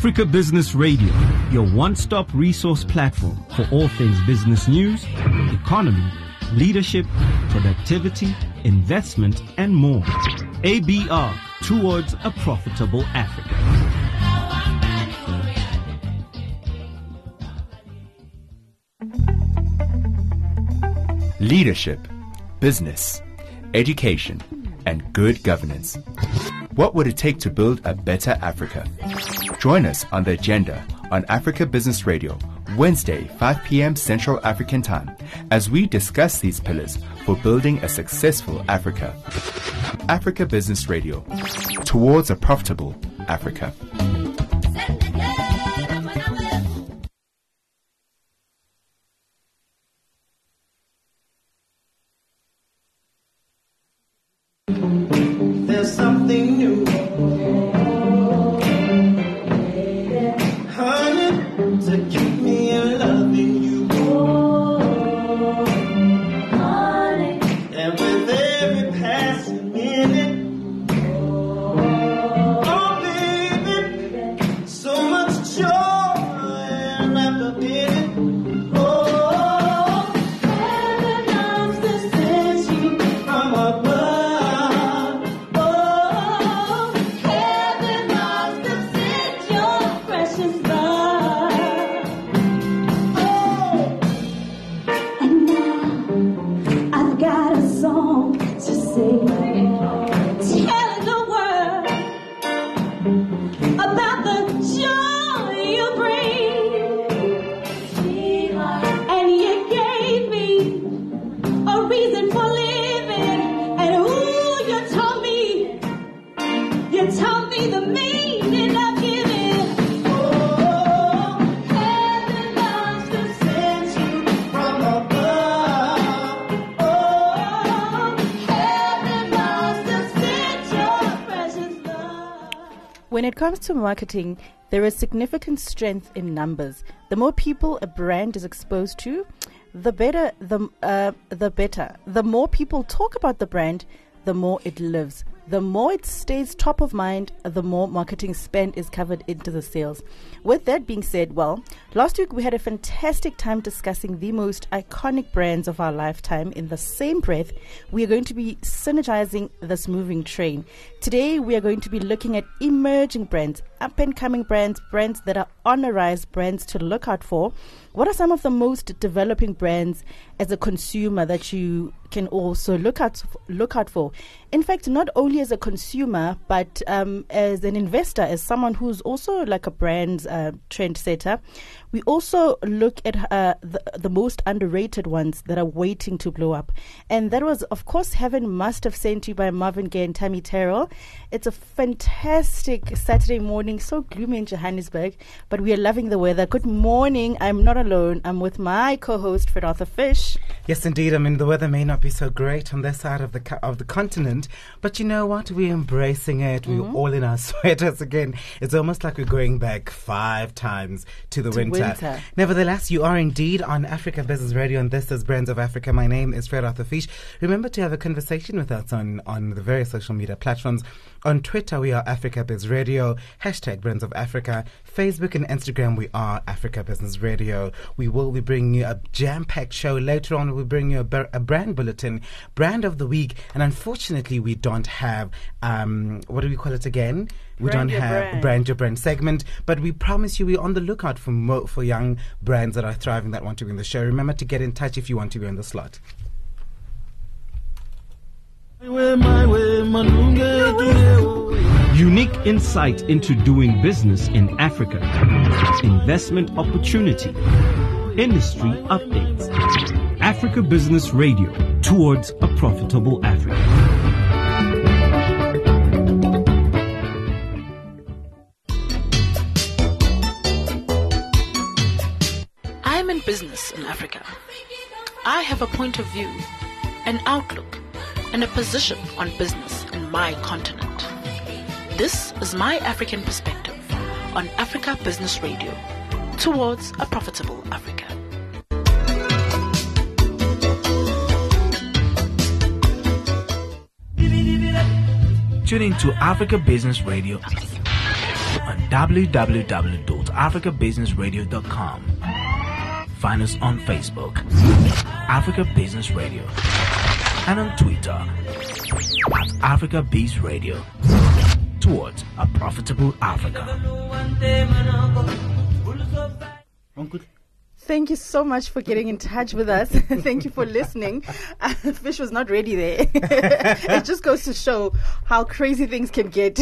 Africa Business Radio, your one stop resource platform for all things business news, economy, leadership, productivity, investment, and more. ABR towards a profitable Africa. Leadership, business, education, and good governance. What would it take to build a better Africa? Join us on the agenda on Africa Business Radio, Wednesday, 5 p.m. Central African Time, as we discuss these pillars for building a successful Africa. Africa Business Radio, towards a profitable Africa. Comes to marketing, there is significant strength in numbers. The more people a brand is exposed to, the better the uh, the better. The more people talk about the brand, the more it lives. The more it stays top of mind, the more marketing spend is covered into the sales. With that being said, well, last week we had a fantastic time discussing the most iconic brands of our lifetime. In the same breath, we are going to be synergizing this moving train. Today, we are going to be looking at emerging brands, up and coming brands, brands that are on a rise, brands to look out for. What are some of the most developing brands as a consumer that you can also look out look out for? In fact, not only as a consumer, but um, as an investor, as someone who's also like a brand uh, trendsetter, we also look at uh, the, the most underrated ones that are waiting to blow up. And that was, of course, Heaven Must Have Sent You by Marvin Gaye and Tammy Terrell. It's a fantastic Saturday morning, so gloomy in Johannesburg, but we are loving the weather. Good morning. I'm not alone. I'm with my co-host, Fred Arthur Fish. Yes, indeed. I mean, the weather may not be so great on this side of the co- of the continent, but you know what? We're embracing it. We're all in our sweaters again. It's almost like we're going back five times to the To winter. Winter. Nevertheless, you are indeed on Africa Business Radio, and this is Brands of Africa. My name is Fred Arthur Fish. Remember to have a conversation with us on on the various social media platforms. On Twitter, we are Africa Biz Radio, hashtag Brands of Africa. Facebook and Instagram, we are Africa Business Radio. We will be bringing you a jam packed show. Later on, we'll bring you a, a brand bulletin, brand of the week. And unfortunately, we don't have, um, what do we call it again? We Brand don't have brand. brand your brand segment, but we promise you we're on the lookout for mo- for young brands that are thriving that want to be in the show. Remember to get in touch if you want to be on the slot. My way, my way, manunge today, oh. Unique insight into doing business in Africa. Investment opportunity. Industry updates. Africa Business Radio towards a profitable Africa. I'm in business in Africa. I have a point of view, an outlook, and a position on business in my continent. This is my African perspective on Africa Business Radio towards a profitable Africa. Tune in to Africa Business Radio on www.africabusinessradio.com. Find us on Facebook, Africa Business Radio, and on Twitter at Africa Biz Radio. Towards a profitable Africa. Thank you so much for getting in touch with us. Thank you for listening. Uh, Fish was not ready there. it just goes to show how crazy things can get.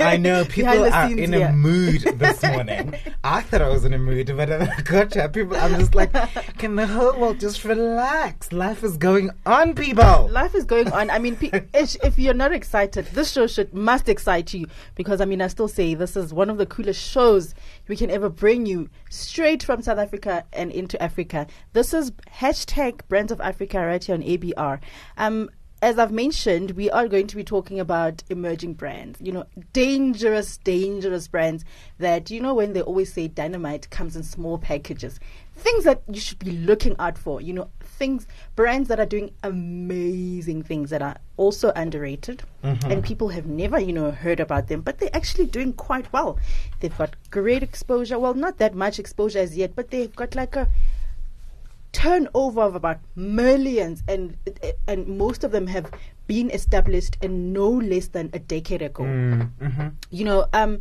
I know people are in here. a mood this morning. I thought I was in a mood, but I got to people. I'm just like, can the whole world just relax? Life is going on, people. Life is going on. I mean, pe- if you're not excited, this show should must excite you because I mean, I still say this is one of the coolest shows we can ever bring you straight from South Africa and into Africa. This is hashtag Brands of Africa right here on ABR. Um, as I've mentioned, we are going to be talking about emerging brands. You know, dangerous, dangerous brands that you know when they always say dynamite comes in small packages. Things that you should be looking out for. You know, things brands that are doing amazing things that are also underrated mm-hmm. and people have never you know heard about them but they're actually doing quite well they've got great exposure well not that much exposure as yet but they've got like a turnover of about millions and and most of them have been established in no less than a decade ago you know um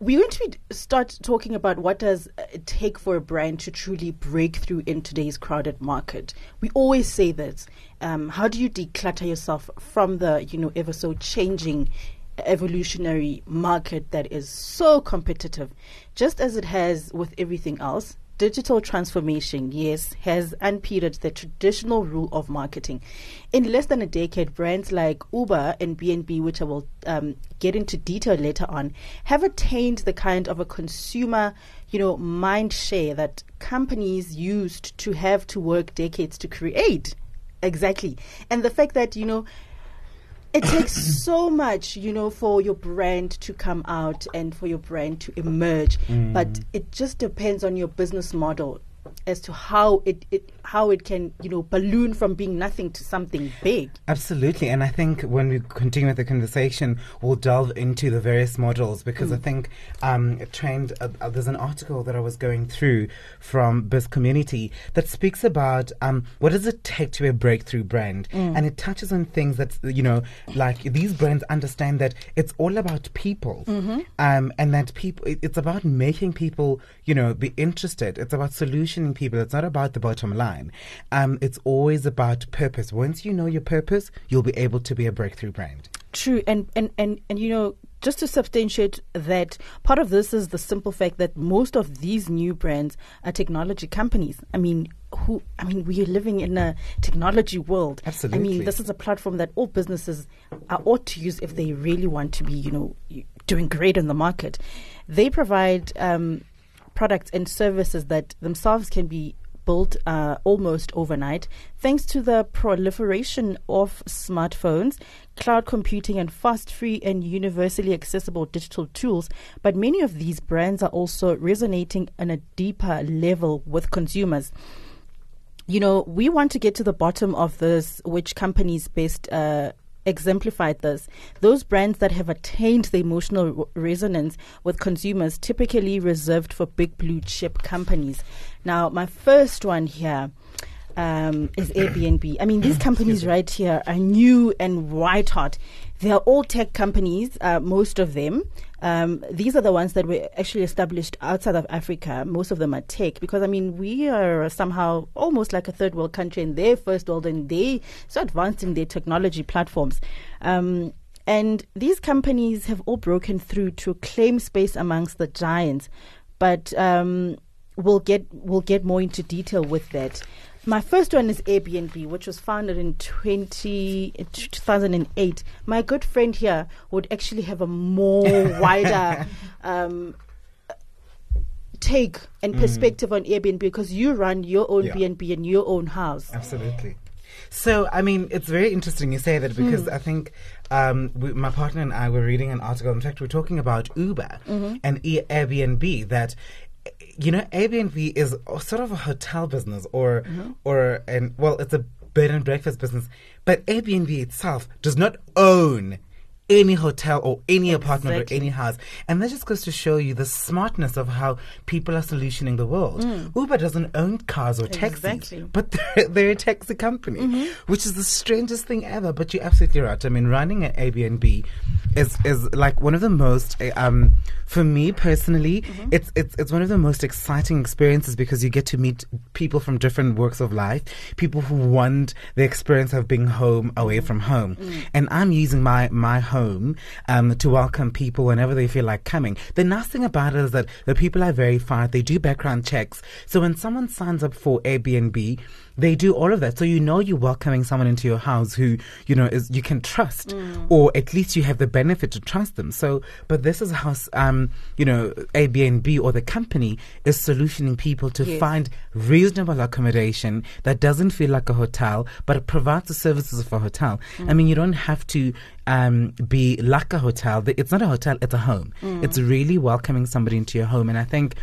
we're going to start talking about what does it take for a brand to truly break through in today's crowded market. We always say this. Um, how do you declutter yourself from the you know ever so changing evolutionary market that is so competitive, just as it has with everything else? Digital transformation, yes, has unpeded the traditional rule of marketing. In less than a decade, brands like Uber and BNB, which I will um, get into detail later on, have attained the kind of a consumer, you know, mind share that companies used to have to work decades to create. Exactly, and the fact that you know it takes so much, you know, for your brand to come out and for your brand to emerge. Mm. But it just depends on your business model as to how it, it how it can, you know, balloon from being nothing to something big. Absolutely, and I think when we continue with the conversation, we'll delve into the various models because I think um, trained. Uh, uh, there's an article that I was going through from Biz Community that speaks about um, what does it take to be a breakthrough brand, and it touches on things that you know, like these brands understand that it's all about people, um, and that people. It, it's about making people, you know, be interested. It's about people. It's not about the bottom line. Um, it's always about purpose. Once you know your purpose, you'll be able to be a breakthrough brand. True, and and and and you know, just to substantiate that, part of this is the simple fact that most of these new brands are technology companies. I mean, who? I mean, we are living in a technology world. Absolutely. I mean, this is a platform that all businesses are ought to use if they really want to be, you know, doing great in the market. They provide um, products and services that themselves can be built uh, almost overnight thanks to the proliferation of smartphones, cloud computing, and fast, free, and universally accessible digital tools. But many of these brands are also resonating on a deeper level with consumers you know, we want to get to the bottom of this, which companies best uh, exemplified this. Those brands that have attained the emotional resonance with consumers, typically reserved for big blue chip companies. Now, my first one here. Um, is Airbnb. I mean, these companies right here are new and white hot. They are all tech companies, uh, most of them. Um, these are the ones that were actually established outside of Africa. Most of them are tech because I mean we are somehow almost like a third world country and they're first world and they so advanced in their technology platforms. Um, and these companies have all broken through to claim space amongst the giants. But um, we'll get we'll get more into detail with that. My first one is Airbnb, which was founded in 20, 2008. My good friend here would actually have a more wider um, take and perspective on Airbnb because you run your own Yeah. BNB in your own house. Absolutely. So, I mean, it's very interesting you say that because I think um, we, my partner and I were reading an article. In fact, we're talking about Uber and e- Airbnb. That you know, Airbnb is sort of a hotel business, or mm-hmm. or and well, it's a bed and breakfast business. But Airbnb itself does not own any hotel or any apartment or any house. And that just goes to show you the smartness of how people are solutioning the world. Uber doesn't own cars or taxis, Mm. Exactly. Mm-hmm. but they're, they're a taxi company, which is the strangest thing ever. But you're absolutely right. I mean, running an Airbnb is is like one of the most uh, um for me personally Mm-hmm. it's it's it's one of the most exciting experiences because you get to meet people from different works of life people who want the experience of being home away from home Mm. and i'm using my my home um to welcome people whenever they feel like coming. The nice thing about it is that the people are verified they do background checks. So when someone signs up for airbnb they do all of that. So you know you're welcoming someone into your house who you know is you can trust or at least you have the benefit to trust them. So but this is how um you know airbnb or the company is solutioning people to Yes. find reasonable accommodation that doesn't feel like a hotel but it provides the services of a hotel. I mean you don't have to um, be like a hotel. It's not a hotel it's a home. It's really welcoming somebody into your home. And i think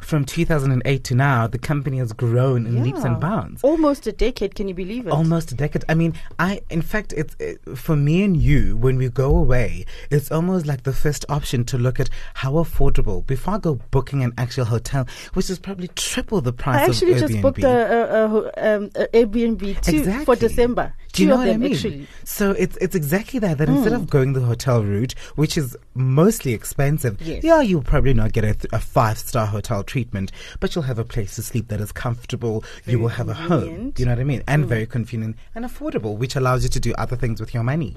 from 2008 to now, the company has grown in leaps and bounds Almost a decade. Can you believe it? almost a decade. I mean, I in fact, it's it, for me and you when we go away, it's almost like the first option to look at how affordable before I go booking an actual hotel, which is probably triple the price. I actually just booked a, a, a, um, a Airbnb too for December. Do you know what I mean? actually. Hmm. So it's it's exactly that. That instead of going the hotel route, which is mostly expensive, Yes. yeah, you'll probably not get a, th- a five star hotel treatment, but you'll have a place to sleep that is comfortable. you will have a home. convenient. Hmm. You know what I mean? And very convenient and affordable, which allows you to do other things with your money.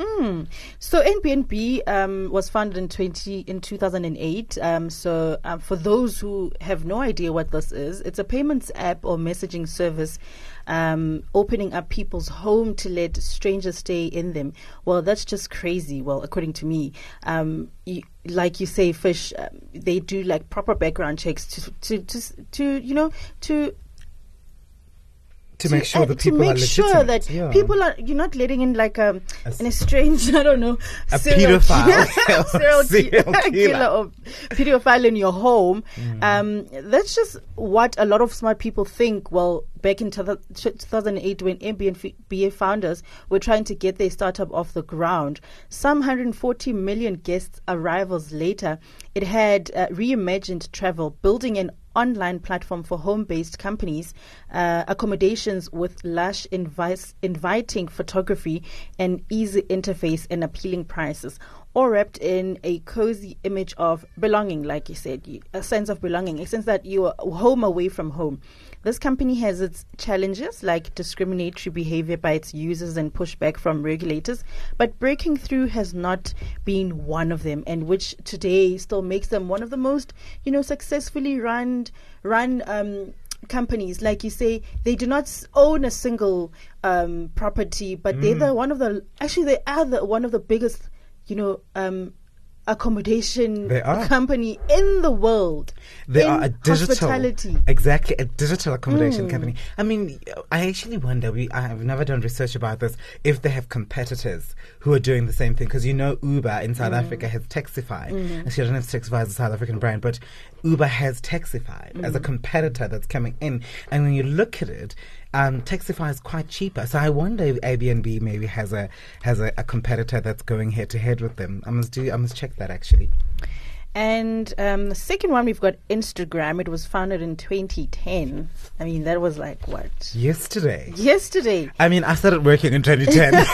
So Airbnb um, was founded in twenty in two thousand and eight. Um, so um, for those who have no idea what this is, it's a payments app or messaging service. Um, opening up people's home to let strangers stay in them. Well, that's just crazy. Well, according to me, um, you, like you say, fish, um, they do like proper background checks to to to, to you know to To make sure uh, that to people make are sure that Yeah. people are you're not letting in like um, A s- an estranged I don't know A serial pedophile. killer- serial, Serial ki- killer. killer or pedophile in your home. Mm. Um, that's just what a lot of smart people think. Well, back in 2008 when Airbnb founders were trying to get their startup off the ground, some 140 million guest arrivals later, it had uh, reimagined travel, building an online platform for home-based companies, uh, accommodations with lush, inviting photography, and easy interface and appealing prices, all wrapped in a cozy image of belonging, like you said, a sense of belonging, a sense that you are home away from home. This company has its challenges like discriminatory behavior by its users and pushback from regulators, but breaking through has not been one of them, and which today still makes them one of the most, you know, successfully run run um, companies. Like you say, they do not own a single um, property, but they're Mm. the one of the actually they are the one of the biggest, you know. Um, accommodation company in the world They are a digital, exactly a digital accommodation Hmm. company. I mean, I actually wonder. We I have never done research about this. If they have competitors who are doing the same thing, because you know Uber in South Hmm. Africa has Taxify. Mm-hmm. Actually, I don't know if Taxify is a South African brand, but Uber has Taxify as a Hmm. competitor that's coming in. And when you look at it. Um, Taxify is quite cheaper, so I wonder if Airbnb maybe has a has a, a competitor that's going head to head with them. I must do. I must check that actually. And um, the second one, we've got Instagram. It was founded in 2010. I mean, that was like what? Yesterday, Yesterday. I mean, I started working in 2010.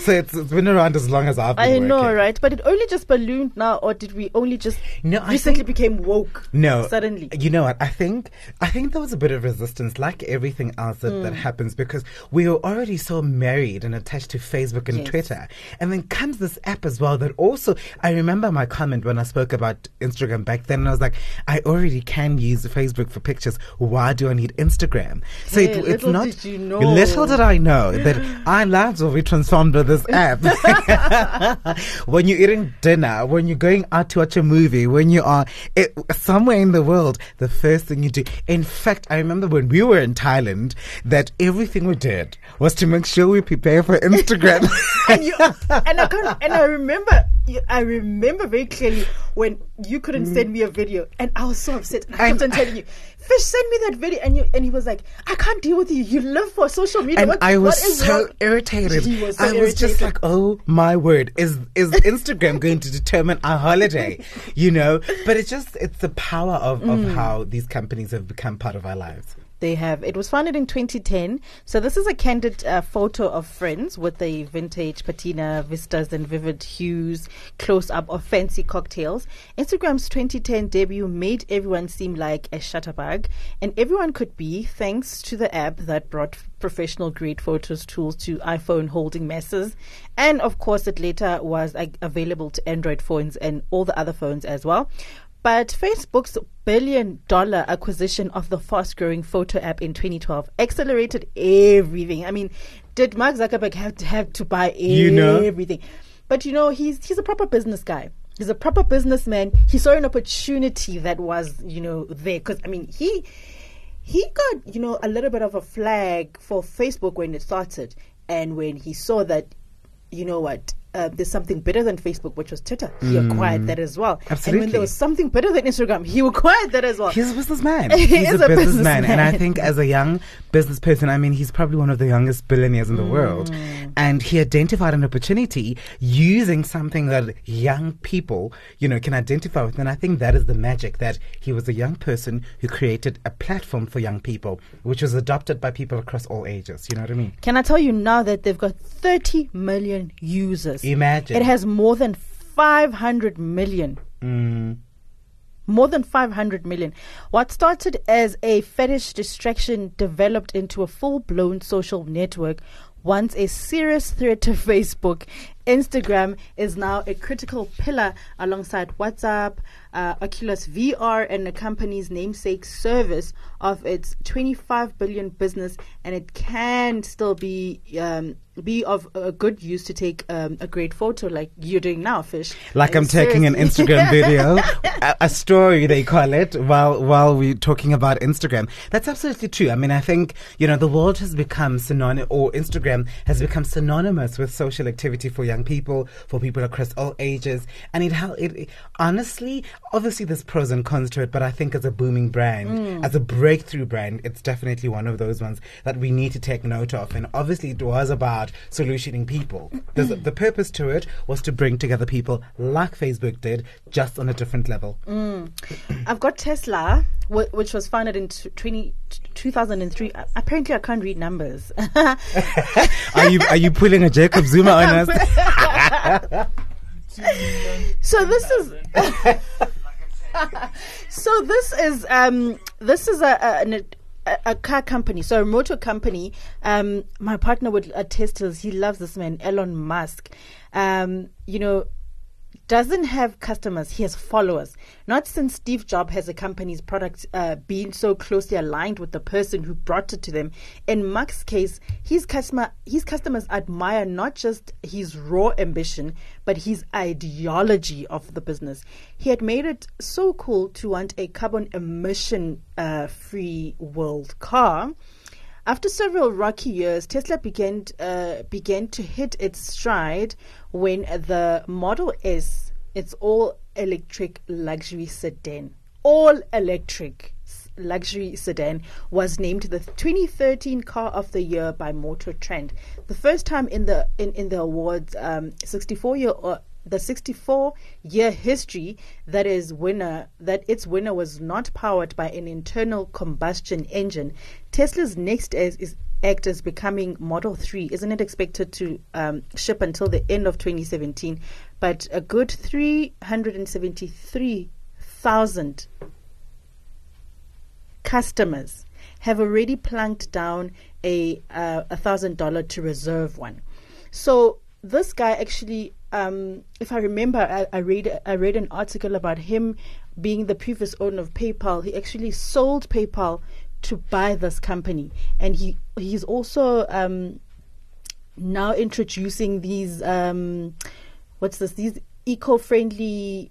so it's, it's been around as long as I've been I working. know, right? But it only just ballooned now, or did we only just No, I recently think- became woke? No, Suddenly. You know what? I think I think there was a bit of resistance, like everything else that, Hmm. that happens, because we were already so married and attached to Facebook and Yes. Twitter, and then comes this app as well. That also, I remember my comment when I spoke about Instagram back then. And I was like, I already can use Facebook for pictures. Why do I need Instagram? So Hey, it, it's not. did you know. Little did I know that our lives will be transformed with this app. when you're eating dinner, when you're going out to watch a movie, when you are it, somewhere in the world, the first thing you do. In fact, I remember when we were in Thailand, that everything we did was to make sure we prepare for Instagram. and you and I and I remember I remember very clearly when you couldn't send me a video, and I was so upset. And I kept on telling you, "Fish, send me that video," and you and he was like, "I can't deal with you. You live for social media." and What- I was what is so wrong?" irritated. Was so I was just like, "Oh my word! Is is Instagram going to determine our holiday?" You know. But it's just it's the power of, Mm. of how these companies have become part of our lives. They have. It was founded in 2010. So this is a candid uh, photo of friends with a vintage patina, vistas, and vivid hues, close up of fancy cocktails. Instagram's 2010 debut made everyone seem like a shutterbug, and everyone could be thanks to the app that brought professional grade photos tools to iPhone holding masses. And of course, it later was uh, available to Android phones and all the other phones as well. But Facebook's billion dollar acquisition of the fast growing photo app in 2012 accelerated everything. I mean, did Mark Zuckerberg have to have to buy You know? everything? But you know, he's he's a proper business guy. He's a proper businessman. He saw an opportunity that was, you know, there because I mean, he he got, you know, a little bit of a flag for Facebook when it started and when he saw that you know what? Uh, there's something better than Facebook, which was Twitter. He acquired that as well. Absolutely. And when there was something better than Instagram, he acquired that as well. He's a businessman. He He's is a a businessman. And I think as a young business person, I mean, he's probably one of the youngest billionaires in the world. Mm. And he identified an opportunity using something that young people, you know, can identify with. And I think that is the magic that he was a young person who created a platform for young people, which was adopted by people across all ages. You know what I mean? Can I tell you now that they've got 30 million users? Imagine. It has more than 500 million. Mm. More than 500 million. What started as a fetish distraction developed into a full blown social network. Once a serious threat to Facebook, Instagram is now a critical pillar alongside WhatsApp, uh, Oculus VR, and the company's namesake service of its 25 billion business. And it can still be um, be of a good use to take um, a great photo like you're doing now, Fish. Like Uh, I'm taking an. Instagram video, a, a story they call it, while while we're talking about Instagram. That's absolutely true. I mean, I think you know the world has become synonymous, or Instagram has become synonymous with social activity for young people, for people across all ages, and it it, it- honestly, obviously, there's pros and cons to it, but I think as a booming brand, as a breakthrough brand, it's definitely one of those ones that we need to take note of. And obviously, it was about solutioning people. There's, the purpose to it was to bring together people like Facebook did, just on a different level. I've got Tesla, wh- which was founded in t- 20, 2003. Uh, Apparently, I can't read numbers. Are you are you pulling a Jacob Zuma on us? so this is. so this is um this is a, a an- a, car company, so a motor company. Um, my partner would attest to this. He loves this man, Elon Musk. Um, you know, doesn't have customers, he has followers. Not since Steve Jobs has a company's product uh, been so closely aligned with the person who brought it to them. In Mark's case, his customer his customers admire not just his raw ambition, but his ideology of the business. He had made it so cool to want a carbon emission uh, free world car. After several rocky years, Tesla began uh, began to hit its stride when the Model S, its all electric luxury sedan, all electric luxury sedan, was named the 2013 Car of the Year by Motor Trend. The first time in the in, in the awards, um, 64 year uh, the 64 year history that is winner that its winner was not powered by an internal combustion engine tesla's next is, is act is becoming model 3 isn't it expected to um, ship until the end of 2017 but a good 373000 customers have already planked down a uh, a thousand dollar to reserve one. So this guy actually, um, if I remember, I, I read I read an article about him being the previous owner of PayPal. He actually sold PayPal to buy this company, and he he's also um, now introducing these um, what's this these eco-friendly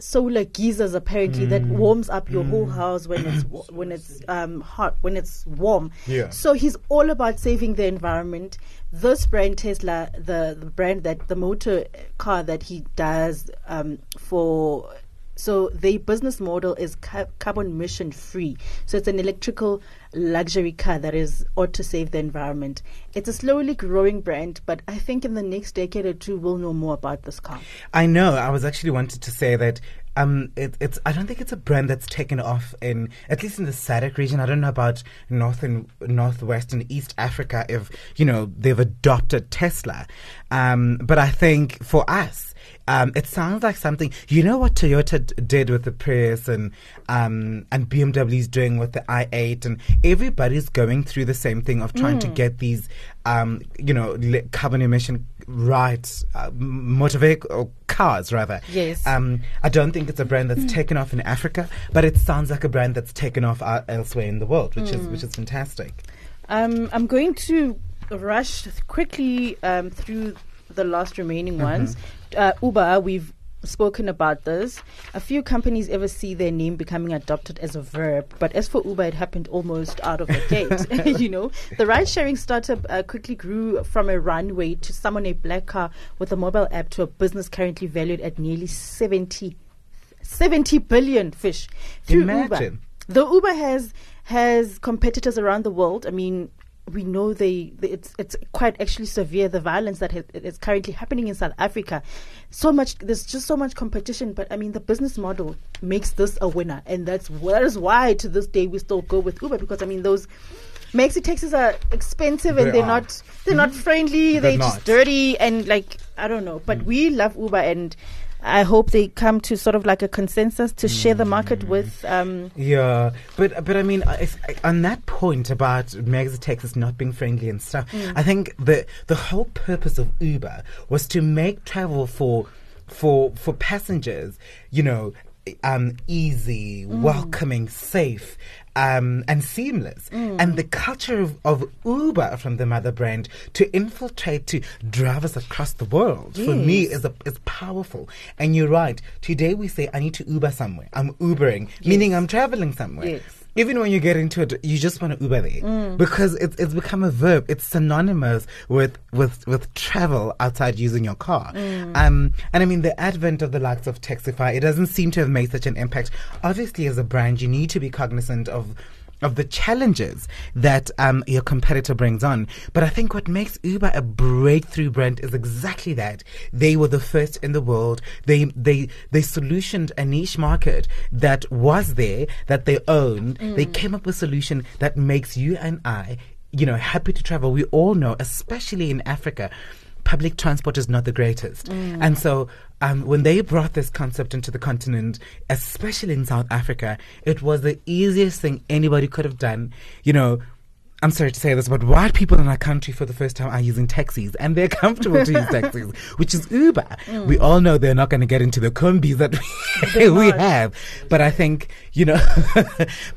solar geysers apparently that warms up your whole house when it's wa- when it's um, hot when it's warm. Yeah. So he's all about saving the environment. This brand Tesla, the the brand that the motor car that he does um, for. So the business model is ca- carbon emission free. So it's an electrical luxury car that is ought to save the environment. It's a slowly growing brand, but I think in the next decade or two we'll know more about this car. I know. I was actually wanted to say that um, it, it's. I don't think it's a brand that's taken off in at least in the SADC region. I don't know about North and Northwest and East Africa if you know they've adopted Tesla, um, but I think for us. Um, it sounds like something. You know what Toyota d- did with the Prius and um, and BMW's doing with the i8, and everybody's going through the same thing of trying to get these, um, you know, li- carbon emission right uh, motor vehicle or cars rather. Yes. Um, I don't think it's a brand that's taken off in Africa, but it sounds like a brand that's taken off uh, elsewhere in the world, which is which is fantastic. Um, I'm going to rush quickly um, through the last remaining ones. Uh, Uber, we've spoken about this. A few companies ever see their name becoming adopted as a verb, but as for Uber, it happened almost out of the gate. you know, the ride-sharing startup uh, quickly grew from a runway to summon a black car with a mobile app to a business currently valued at nearly 70, 70 billion fish through Uber. Imagine. Though Uber has has competitors around the world, I mean, we know they, it's it's quite actually severe the violence that ha- is currently happening in South Africa. So much there's just so much competition, but I mean the business model makes this a winner, and that's that is why to this day we still go with Uber because I mean those. Maxi taxis are expensive and They they are not they're not mm-hmm. friendly. They're, They're just not. dirty and like I don't know. But mm. we love Uber and I hope they come to sort of like a consensus to share the market mm. with um, Yeah, but but I mean, I- if, I- on that point about Meg's Texas not being friendly and stuff, mm. I think the the whole purpose of Uber was to make travel for for for passengers, you know, um, easy, mm. welcoming, safe. Um, and seamless, and the culture of, of Uber from the mother brand to infiltrate to drivers across the world for me is a, is powerful. And you're right. Today we say I need to Uber somewhere. I'm Ubering, meaning I'm traveling somewhere. Yes. Even when you get into it, you just want to Uber there because it's it's become a verb. It's synonymous with with with travel outside using your car. Um, and I mean the advent of the likes of Taxify, it doesn't seem to have made such an impact. Obviously, as a brand, you need to be cognizant of of the challenges that um, your competitor brings on. But I think what makes Uber a breakthrough brand is exactly that. They were the first in the world. They they they solutioned a niche market that was there that they owned. They came up with a solution that makes you and I, you know, happy to travel. We all know, especially in Africa. Public transport is not the greatest. And so um, when they brought this concept into the continent, especially in South Africa, it was the easiest thing anybody could have done. You know, I'm sorry to say this, but white people in our country for the first time are using taxis and they're comfortable to use taxis, which is Uber. We all know they're not going to get into the combis that we, we have. But I think, you know,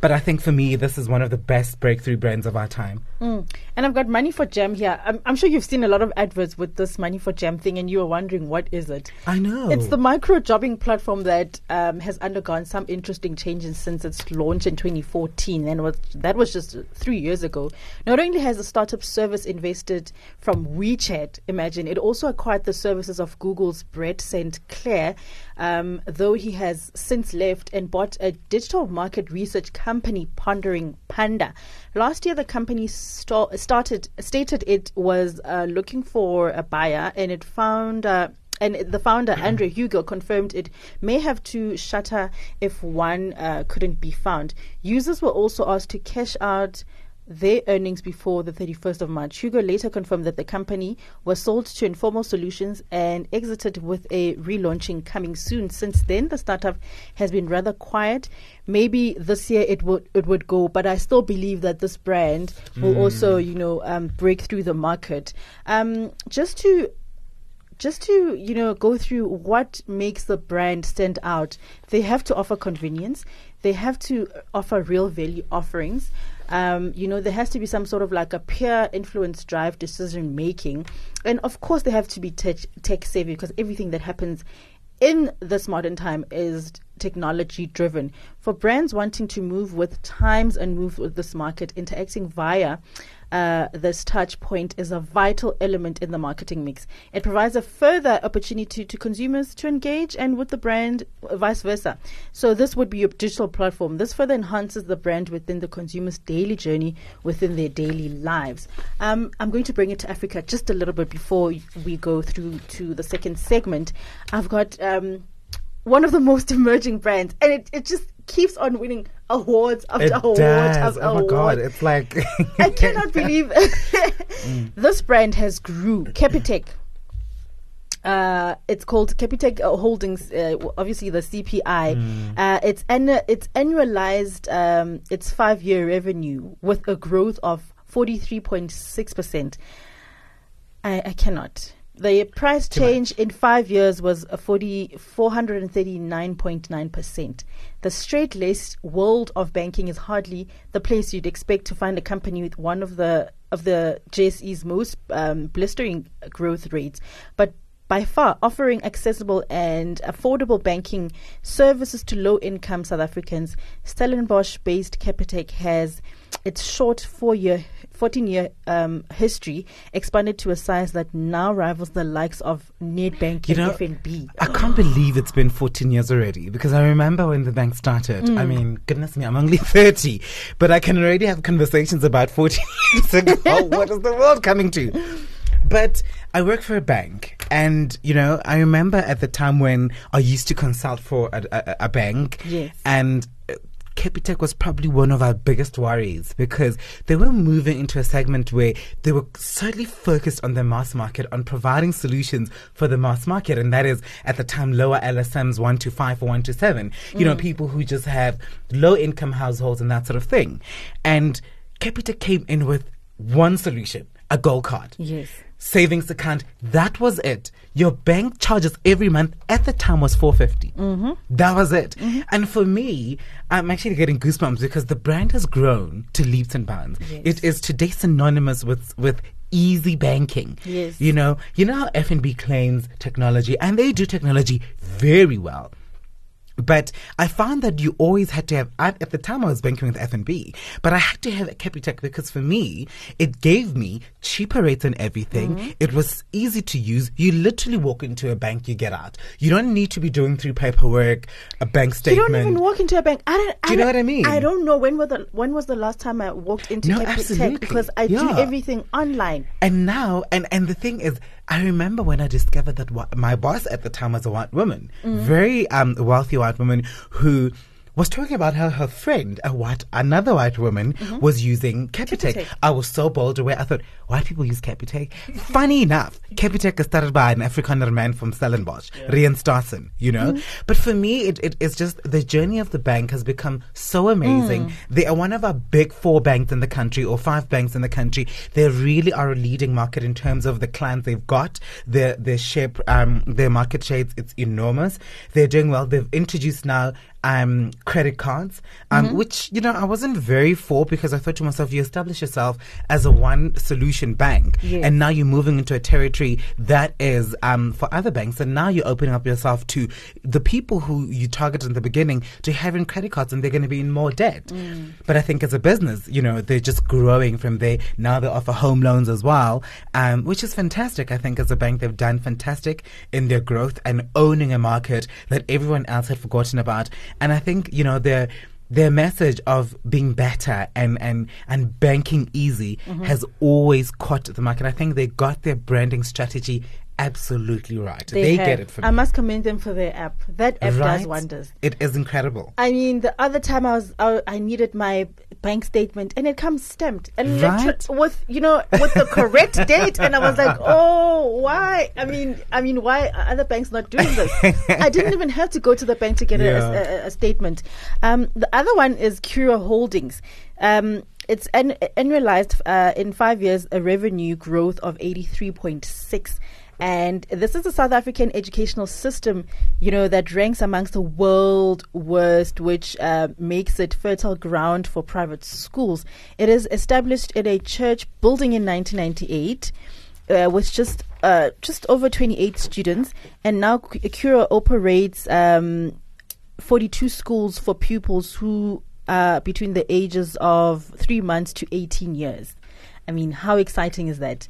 but I think for me, this is one of the best breakthrough brands of our time. Mm. And I've got Money for Jam here. I'm, I'm sure you've seen a lot of adverts with this Money for Jam thing, and you are wondering what is it? I know. It's the micro jobbing platform that um, has undergone some interesting changes since its launch in 2014, and was, that was just three years ago. Not only has the startup service invested from WeChat, imagine, it also acquired the services of Google's Brett St. Clair, um, though he has since left and bought a digital market research company, Pondering Panda. Last year, the company sta- started stated it was uh, looking for a buyer, and it found. Uh, and the founder, Andre Hugo, confirmed it may have to shutter if one uh, couldn't be found. Users were also asked to cash out their earnings before the 31st of March. Hugo later confirmed that the company was sold to Informal Solutions and exited with a relaunching coming soon. Since then, the startup has been rather quiet. Maybe this year it would it would go, but I still believe that this brand will also, you know, um, break through the market. Um, just to just to you know go through what makes the brand stand out they have to offer convenience they have to offer real value offerings um, you know there has to be some sort of like a peer influence drive decision making and of course they have to be tech, tech savvy because everything that happens in this modern time is technology driven. For brands wanting to move with times and move with this market, interacting via uh, this touch point is a vital element in the marketing mix. It provides a further opportunity to consumers to engage and with the brand, vice versa. So this would be your digital platform. This further enhances the brand within the consumer's daily journey, within their daily lives. Um, I'm going to bring it to Africa just a little bit before we go through to the second segment. I've got um, one of the most emerging brands, and it, it just keeps on winning awards after It award does. after Oh my god, it's like I cannot believe this brand has grew. Capitec. Uh, it's called Capitec uh, Holdings. Uh, obviously, the CPI. Uh, it's annu- it's annualized um, its five year revenue with a growth of forty three point six percent. I, I cannot. The price change in five years was a 40, 439.9%. The straight laced world of banking is hardly the place you'd expect to find a company with one of the of the JSE's most um, blistering growth rates, but by far offering accessible and affordable banking services to low income South Africans. Stellenbosch based Capitec has its short four year 14 year um, history expanded to a size that now rivals the likes of Nedbank You and know, FNB. I can't believe it's been 14 years already because I remember when the bank started. I mean, goodness me, I'm only 30, but I can already have conversations about 14 years ago. what is the world coming to? But I work for a bank, and you know, I remember at the time when I used to consult for a, a, a bank, Yes. and Capitec was probably one of our biggest worries because they were moving into a segment where they were solely focused on the mass market, on providing solutions for the mass market. And that is at the time lower LSMs, one to five or one to seven. You know, mm. people who just have low income households and that sort of thing. And Capitec came in with one solution, a gold card Yes. savings account. That was it. Your bank charges every month at the time was 450. Mm-hmm. That was it. And for me, I'm actually getting goosebumps because the brand has grown to leaps and bounds. It is today synonymous with with easy banking. Yes. You know, you know how FNB claims technology and they do technology very well. But I found that you always had to have. I, at the time, I was banking with F and B, but I had to have Capitec because for me, it gave me cheaper rates and everything. Mm-hmm. It was easy to use. You literally walk into a bank, you get out. You don't need to be doing through paperwork, a bank statement. You don't even walk into a bank. I don't. Do you know what I mean? I don't know when was the when was the last time I walked into No, Capitec because I do everything online. And now, and, and the thing is, I remember when I discovered that my boss at the time was a white woman, Mm-hmm. very um, wealthy white woman who was talking about how her friend, a white, another white woman, was using Capitec. Mm-hmm. Capitec. I was so bold away. I thought, white people use Capitec. Funny enough, Capitec is started by an Afrikaner man from Stellenbosch, Riaan Stassen, you know? Mm-hmm. But for me, it, it, it's just the journey of the bank has become so amazing. Mm. They are one of our big four banks in the country or five banks in the country. They really are a leading market in terms of the clients they've got. Their, their share, um, their market share, it's enormous. They're doing well. They've introduced now um, credit cards, um, which you know I wasn't very for because I thought to myself, you establish yourself as a one solution bank, Yes. and now you're moving into a territory that is um, for other banks, and now you're opening up yourself to the people who you targeted in the beginning to having credit cards, and they're going to be in more debt. But I think as a business, you know, they're just growing from there. Now they offer home loans as well, um, which is fantastic. I think as a bank, they've done fantastic in their growth and owning a market that everyone else had forgotten about. And I think you know their their message of being better and and and banking easy Mm-hmm. has always caught the market. I think they got their branding strategy absolutely right. They, have. get it from I must commend them for their app. That app right? does wonders. It is incredible. I mean, the other time I was, I, I needed my bank statement, and it comes stamped and Right. with you know with the correct date, and I was like, oh, why? I mean, I mean, why are other banks not doing this? I didn't even have to go to the bank to get a- Yeah. a, a, a statement. Um, the other one is Curro Holdings. Um, it's an, annualized uh, in five years a revenue growth of eighty three point six. And this is the South African educational system, you know, that ranks amongst the world worst, which uh, makes it fertile ground for private schools. It is established in a church building in 1998 uh, with just uh, just over 28 students, and now Curro operates um, 42 schools for pupils who are between the ages of three months to 18 years. I mean, how exciting is that?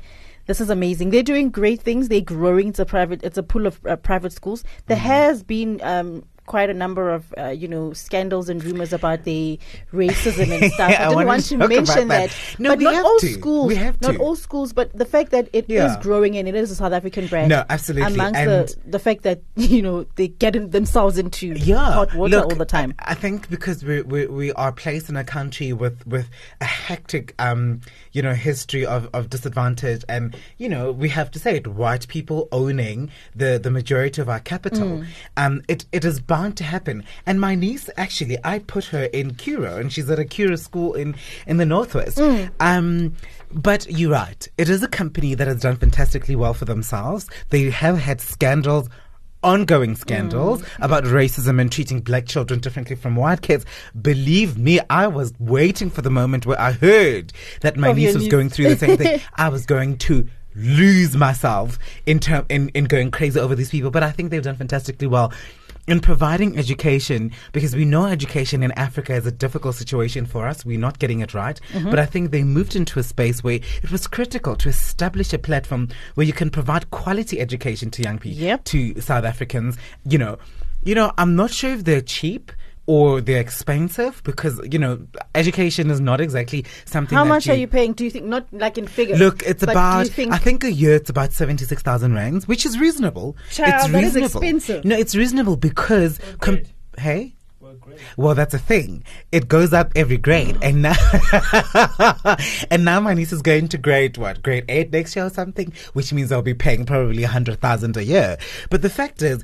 This is amazing. They're doing great things. They're growing. It's a private. It's a pool of uh, private schools. There has been um, quite a number of uh, you know scandals and rumors about the racism and stuff. I I didn't want to to mention that. that. No, but we not have all to. schools. We have not to. all schools, but the fact that it is Yeah. growing and it is a South African brand. No, absolutely. Amongst And- the the fact that you know they get in themselves into yeah, hot water look, all the time. I think because we, we we are placed in a country with with a hectic um you know history of, of disadvantage. And you know we have to say it white people owning the the majority of our capital. Um it it is bound to happen. And my niece actually I put her in Curro and she's at a Curro school in in the northwest. Um but you're right. It is a company that has done fantastically well for themselves. They have had scandals ongoing scandals mm. about racism and treating black children differently from white kids. Believe me, I was waiting for the moment where I heard that my niece was niece. going through the same thing. I was going to lose myself in term in, in going crazy over these people. But I think they've done fantastically well. In providing education, because we know education in Africa is a difficult situation for us, we're not getting it right. Mm-hmm. But I think they moved into a space where it was critical to establish a platform where you can provide quality education to young people Yep. to South Africans. You know, you know, I'm not sure if they're cheap or they're expensive because you know, education is not exactly something. How that much are you paying? Do you think not like in figures? Look, it's about. think I think a year it's about seventy six thousand rands, which is reasonable. Child, it's that is reasonable. expensive. No, it's reasonable because. Com- hey. Well, that's a thing. It goes up every grade, and now, and now my niece is going to grade what grade eight next year or something, which means I'll be paying probably a hundred thousand a year. But the fact is,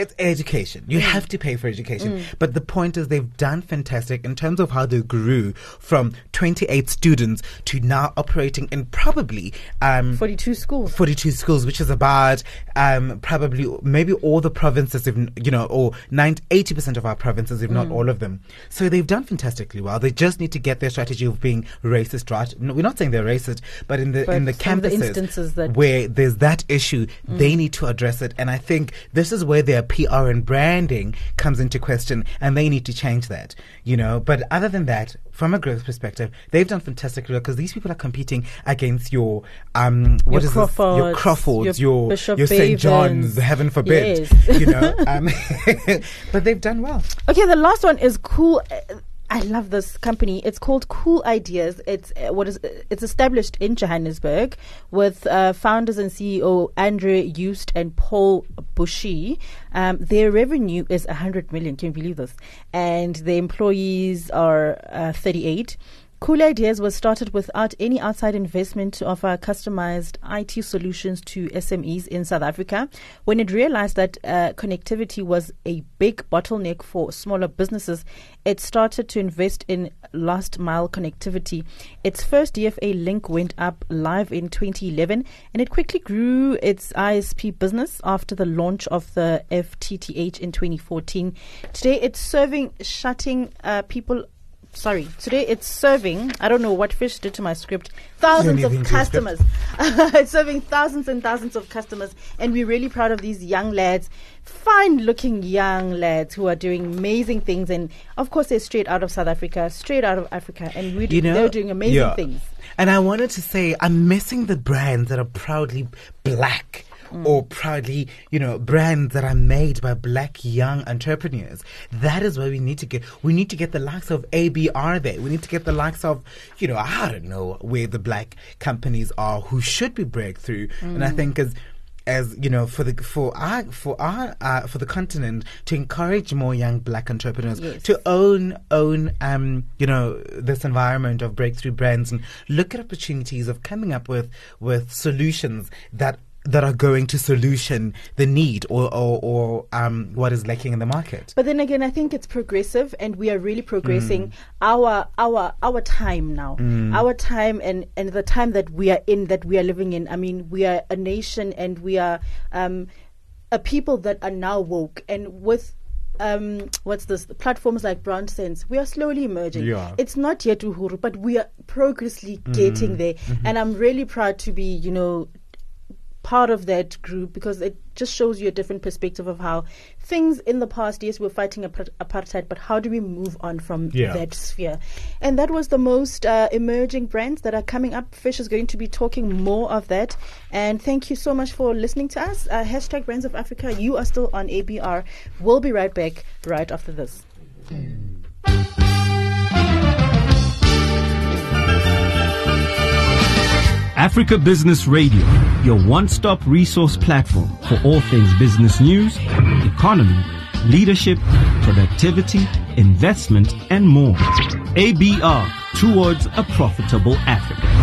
it's education. You have to pay for education. But the point is, they've done fantastic in terms of how they grew from 28 students to now operating in probably um, 42 schools. 42 schools, which is about um, probably maybe all the provinces, if, you know, or 90, 80% of our provinces, if not Mm. all of them. So they've done fantastically well. They just need to get their strategy of being racist right. No, we're not saying they're racist, but in the But in the of the campuses instances that- Mm. where there's that issue, they need to address it. And I think this is where their PR and branding comes into question, and they need to change that. You know, but other than that, from a growth perspective, they've done fantastically well because these people are competing against your um what Your is this? your Crawfords, Crawfords, your your Bishop your St John's, heaven forbid, Yes. you know. Um, but they've done well. Okay, the last one is cool. I love this company. It's called Cool Ideas. It's uh, what is it's established in Johannesburg with uh, founders and CEO Andre Eust and Paul Butschi. Um, their revenue is 100 million. Can you believe this? And the employees are uh, 38. Cool Ideas was started without any outside investment to offer customized IT solutions to SMEs in South Africa. When it realized that uh, connectivity was a big bottleneck for smaller businesses, it started to invest in last mile connectivity. Its first DFA link went up live in 2011 and it quickly grew its ISP business after the launch of the FTTH in 2014. Today it's serving shutting uh, people sorry, today it's serving, I don't know what fish did to my script, thousands of anything to your script. customers. it's serving thousands and thousands of customers. And we're really proud of these young lads, fine looking young lads who are doing amazing things. And of course, they're straight out of South Africa, straight out of Africa. And we You know, they're doing amazing yeah. things. And I wanted to say, I'm missing the brands that are proudly black. Mm. Or proudly, you know, brands that are made by black young entrepreneurs. That is where we need to get. We need to get the likes of ABR there. We need to get the likes of, you know, I don't know where the black companies are who should be breakthrough. And Mm. I think as as you know for the for our for our uh, for the continent to encourage more young black entrepreneurs Yes. to own own um you know this environment of breakthrough brands and look at opportunities of coming up with with solutions that that are going to solution the need or or, or um what is lacking in the market But then again, I think it's progressive, and we are really progressing Mm. our our our time now, our time, and and the time that we are in, that we are living in. I mean, we are a nation, and we are um, a people that are now woke, and with. Um, what's this? Platforms like Brown Sense, we are slowly emerging. Yeah. It's not yet Uhuru, but we are progressively getting there. And I'm really proud to be, you know, part of that group because it just shows you a different perspective of how things in the past. Yes, we're fighting apartheid, but how do we move on from Yeah. that sphere? And that was the most uh, emerging brands that are coming up. Fish is going to be talking more of that. And thank you so much for listening to us. Uh, hashtag Brands of Africa. You are still on ABR. We'll be right back right after this. Africa Business Radio, your one stop resource platform for all things business news, economy, leadership, productivity, investment, and more. ABR towards a profitable Africa.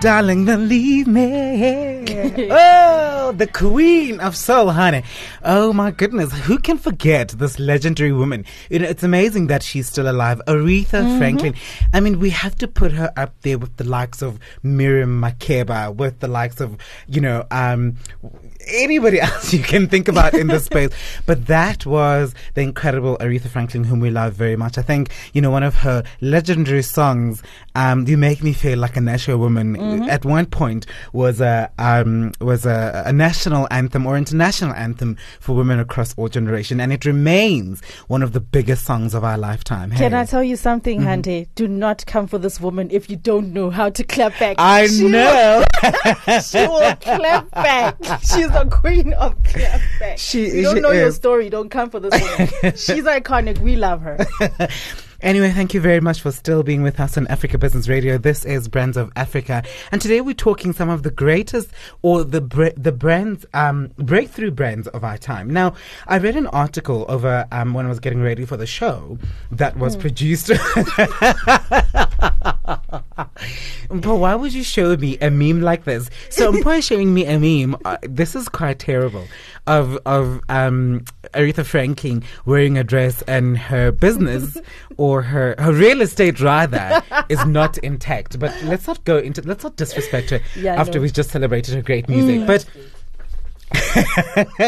Darling, believe me. oh, the queen of soul, honey. Oh my goodness, who can forget this legendary woman? You know, it's amazing that she's still alive. Aretha Franklin. I mean, we have to put her up there with the likes of Miriam Makeba, with the likes of, you know, um, anybody else you can think about in this space. But that was the incredible Aretha Franklin, whom we love very much. I think, you know, one of her legendary songs, um, You Make Me Feel Like a Natural Woman, at one point was a, um, was a, a national anthem or international anthem for women across all generation. And it remains one of the biggest songs of our lifetime. Can I tell you something, Hante? Do not come for this woman if you don't know how to clap back. I She will- know. she will clap back. She's the queen of clap back. She- you don't she know your story. Don't come for this woman. She's iconic. We love her. Anyway, thank you very much for still being with us on Africa Business Radio. This is Brands of Africa, and today we're talking some of the greatest or the bre- the brands um, breakthrough brands of our time. Now, I read an article over um, when I was getting ready for the show that was produced. but why would you show me a meme like this? So Mpo is showing me a meme. Uh, this is quite terrible. Of of um, Aretha Franklin wearing a dress and her business or her her real estate rather is not intact. But let's not go into let's not disrespect her Yeah, after we've just celebrated her great music. But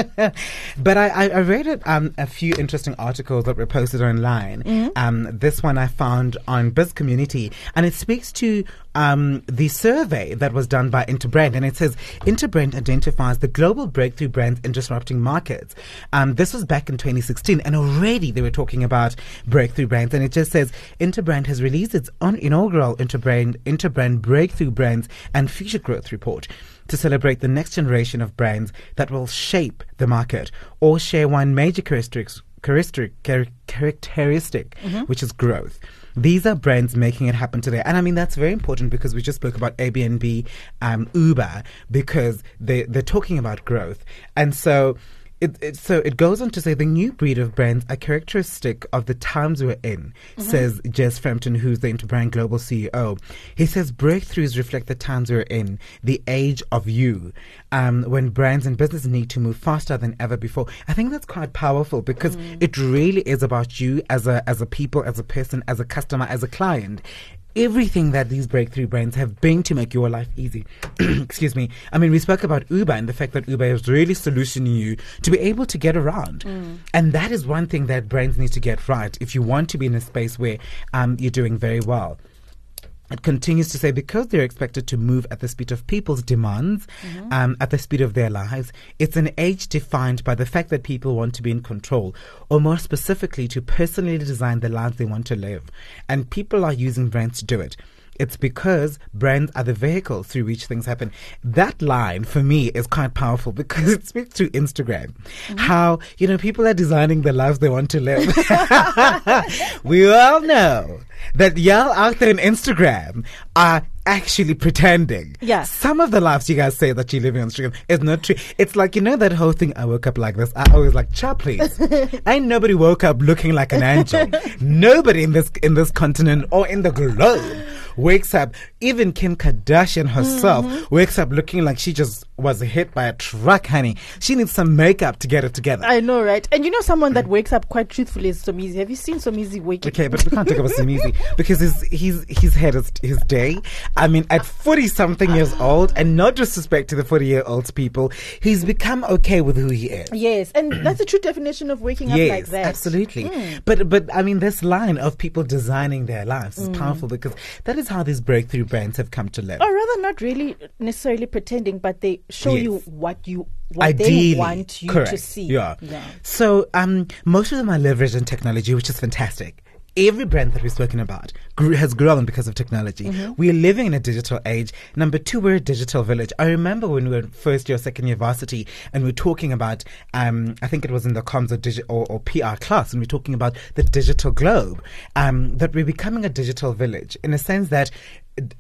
but I, I, read it, um, a few interesting articles that were posted online. Um, this one I found on Biz Community, and it speaks to um, the survey that was done by Interbrand, and it says Interbrand identifies the global breakthrough brands in disrupting markets. Um, this was back in 2016, and already they were talking about breakthrough brands, and it just says Interbrand has released its on inaugural Interbrand Interbrand Breakthrough Brands and Future Growth Report to celebrate the next generation of brands that will shape the market or share one major characteristic, char- characteristic which is growth. These are brands making it happen today. And I mean, that's very important because we just spoke about Airbnb, um, Uber, because they, they're talking about growth. And so, it, it, so it goes on to say the new breed of brands are characteristic of the times we're in, says Jez Frampton, who's the Interbrand Global CEO. He says breakthroughs reflect the times we're in, the age of you, um, when brands and business need to move faster than ever before. I think that's quite powerful because it really is about you as a as a people, as a person, as a customer, as a client everything that these breakthrough brands have been to make your life easy. Excuse me. I mean, we spoke about Uber and the fact that Uber is really solutioning you to be able to get around. And that is one thing that brands need to get right if you want to be in a space where um, you're doing very well. It continues to say because they're expected to move at the speed of people's demands, um, at the speed of their lives, it's an age defined by the fact that people want to be in control, or more specifically, to personally design the lives they want to live. And people are using brands to do it. It's because brands are the vehicle through which things happen. That line for me is quite powerful because it speaks to Instagram. Mm-hmm. How, you know, people are designing the lives they want to live. we all know that y'all out there on Instagram are actually pretending. Yeah. Some of the lives you guys say that you're living on Instagram is not true. It's like, you know, that whole thing, I woke up like this. I always like, child, please. Ain't nobody woke up looking like an angel. nobody in this, in this continent or in the globe wakes up. Even Kim Kardashian herself Mm-hmm. wakes up looking like she just was hit by a truck, honey. She needs some makeup to get it together. I know, right? And you know, someone that mm. wakes up quite truthfully is Somizi. Have you seen Somizi waking? Up? Okay, but we can't talk about Somizi because he's he's he's had his, his day. I mean, at forty something years old, and no disrespect to the forty year olds people, he's become okay with who he is. Yes, and that's the true definition of waking Yes, up like that. absolutely. Mm. But but I mean, this line of people designing their lives is mm. powerful because that is how these breakthrough brands have come to live. Or rather, not really necessarily pretending, but they show Yes. you what you what Ideally, they want you correct. to see. Yeah. yeah. So um, most of them are leveraged in technology, which is fantastic. Every brand that we've spoken about grew, has grown because of technology. Mm-hmm. We are living in a digital age. Number two, we're a digital village. I remember when we were first year, second year varsity, and we are talking about, um, I think it was in the comms or, digi- or, or PR class, and we are talking about the digital globe, um, that we're becoming a digital village in a sense that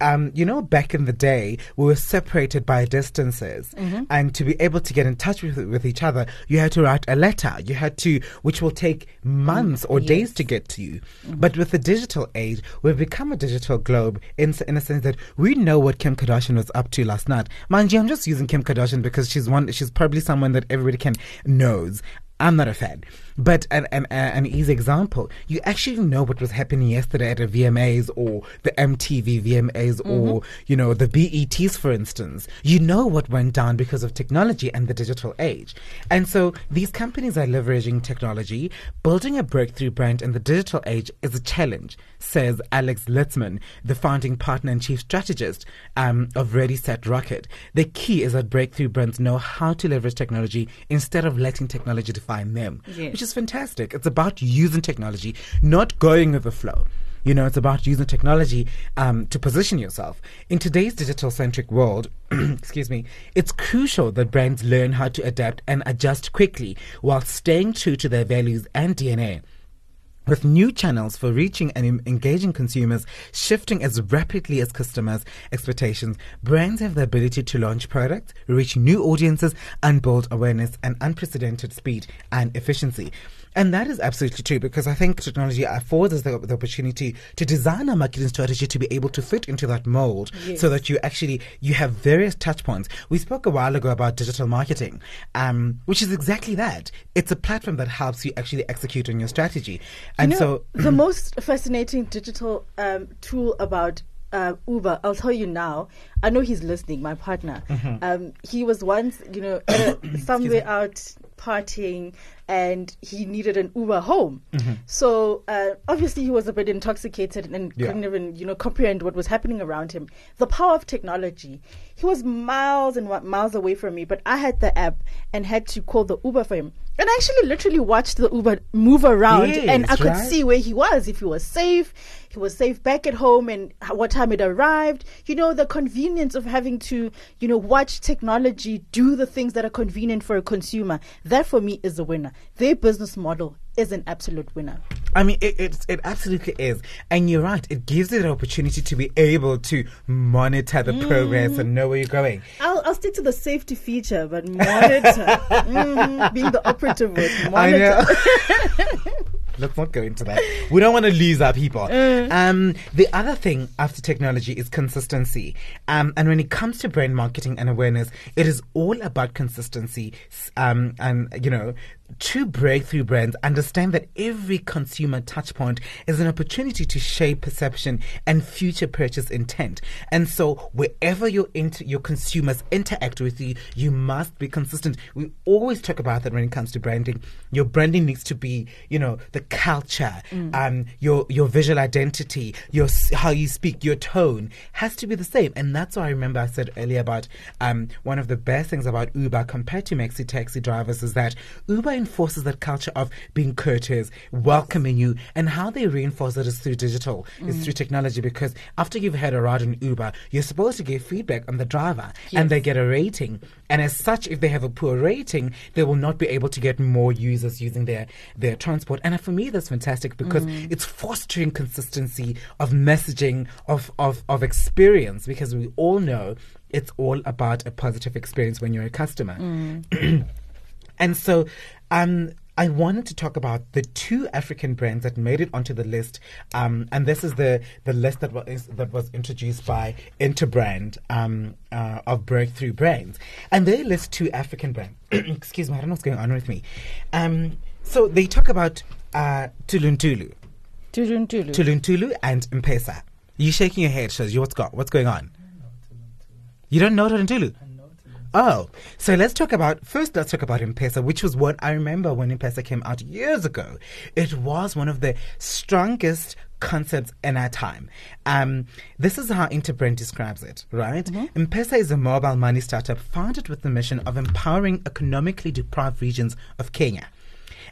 um, you know, back in the day, we were separated by distances, and to be able to get in touch with with each other, you had to write a letter. You had to, which will take months or days to get to you. But with the digital age, we've become a digital globe in in a sense that we know what Kim Kardashian was up to last night. Mind you, I'm just using Kim Kardashian because she's one. She's probably someone that everybody can knows. I'm not a fan. But an, an, an easy example, you actually know what was happening yesterday at a VMAs or the MTV VMAs or, you know, the BETs, for instance. You know what went down because of technology and the digital age. And so these companies are leveraging technology. Building a breakthrough brand in the digital age is a challenge, says Alex Lirtsman, the founding partner and chief strategist um, of Ready Set Rocket. The key is that breakthrough brands know how to leverage technology instead of letting technology define them, Yes. which is fantastic. It's about using technology, not going with the flow. You know, it's about using technology um, to position yourself. In today's digital centric world, excuse me, it's crucial that brands learn how to adapt and adjust quickly while staying true to their values and DNA. With new channels for reaching and engaging consumers shifting as rapidly as customers' expectations, brands have the ability to launch products, reach new audiences, and build awareness at unprecedented speed and efficiency. And that is absolutely true because I think technology affords us the, the opportunity to design our marketing strategy to be able to fit into that mold so that you actually you have various touch points. We spoke a while ago about digital marketing, um, which is exactly that. It's a platform that helps you actually execute on your strategy. And you know, so the most fascinating digital um, tool about uh, Uber, I'll tell you now. I know he's listening, my partner. Mm-hmm. Um, he was once, you know, somewhere out partying and he needed an Uber home. So uh, obviously he was a bit intoxicated and Yeah. couldn't even you know comprehend what was happening around him. The power of technology. He was miles and miles away from me, but I had the app and had to call the Uber for him. And I actually literally watched the Uber move around, and I could right. see where he was, if he was safe, he was safe back at home, and what time it arrived. You know, the convenience of having to, you know, watch technology do the things that are convenient for a consumer. That for me is a winner. Their business model is an absolute winner. I mean, it, it, it absolutely is. And you're right. It gives you the opportunity to be able to monitor the progress and know where you're going. I'll, I'll stick to the safety feature, but monitor Mhm, being the operative word. I Monitor. know. Let's not go into that. We don't want to lose our people. Um, the other thing after technology is consistency. Um, and when it comes to brand marketing and awareness, it is all about consistency. Um, and, you know, true breakthrough brands understand that every consumer touchpoint is an opportunity to shape perception and future purchase intent. And so wherever your inter- your consumers interact with you, you must be consistent. We always talk about that when it comes to branding. Your branding needs to be, you know, the culture, um, your your visual identity, your how you speak, your tone has to be the same. And that's why I remember I said earlier about um, one of the best things about Uber compared to maxi taxi drivers is that Uber enforces that culture of being courteous, welcoming you, and how they reinforce it is through digital, is through mm. technology. Because after you've had a ride in Uber, you're supposed to give feedback on the driver, and they get a rating. And as such, if they have a poor rating, they will not be able to get more users using their their transport. And for me, that's fantastic because mm. it's fostering consistency of messaging of of of experience. Because we all know it's all about a positive experience when you're a customer. Mm. And so, um, I wanted to talk about the two African brands that made it onto the list, um, and this is the, the list that was that was introduced by Interbrand um, uh, of breakthrough brands, and they list two African brands. Excuse me, I don't know what's going on with me. Um, so they talk about uh, Tuluntulu, Tulun Tulu. Tuluntulu, and M-Pesa. You shaking your head shows you what's got what's going on. You don't know Tuluntulu? Oh, so let's talk about first. Let's talk about M-Pesa, which was what I remember when M-Pesa came out years ago. It was one of the strongest concepts in our time. Um, this is how Interbrand describes it. Right, M-Pesa is a mobile money startup founded with the mission of empowering economically deprived regions of Kenya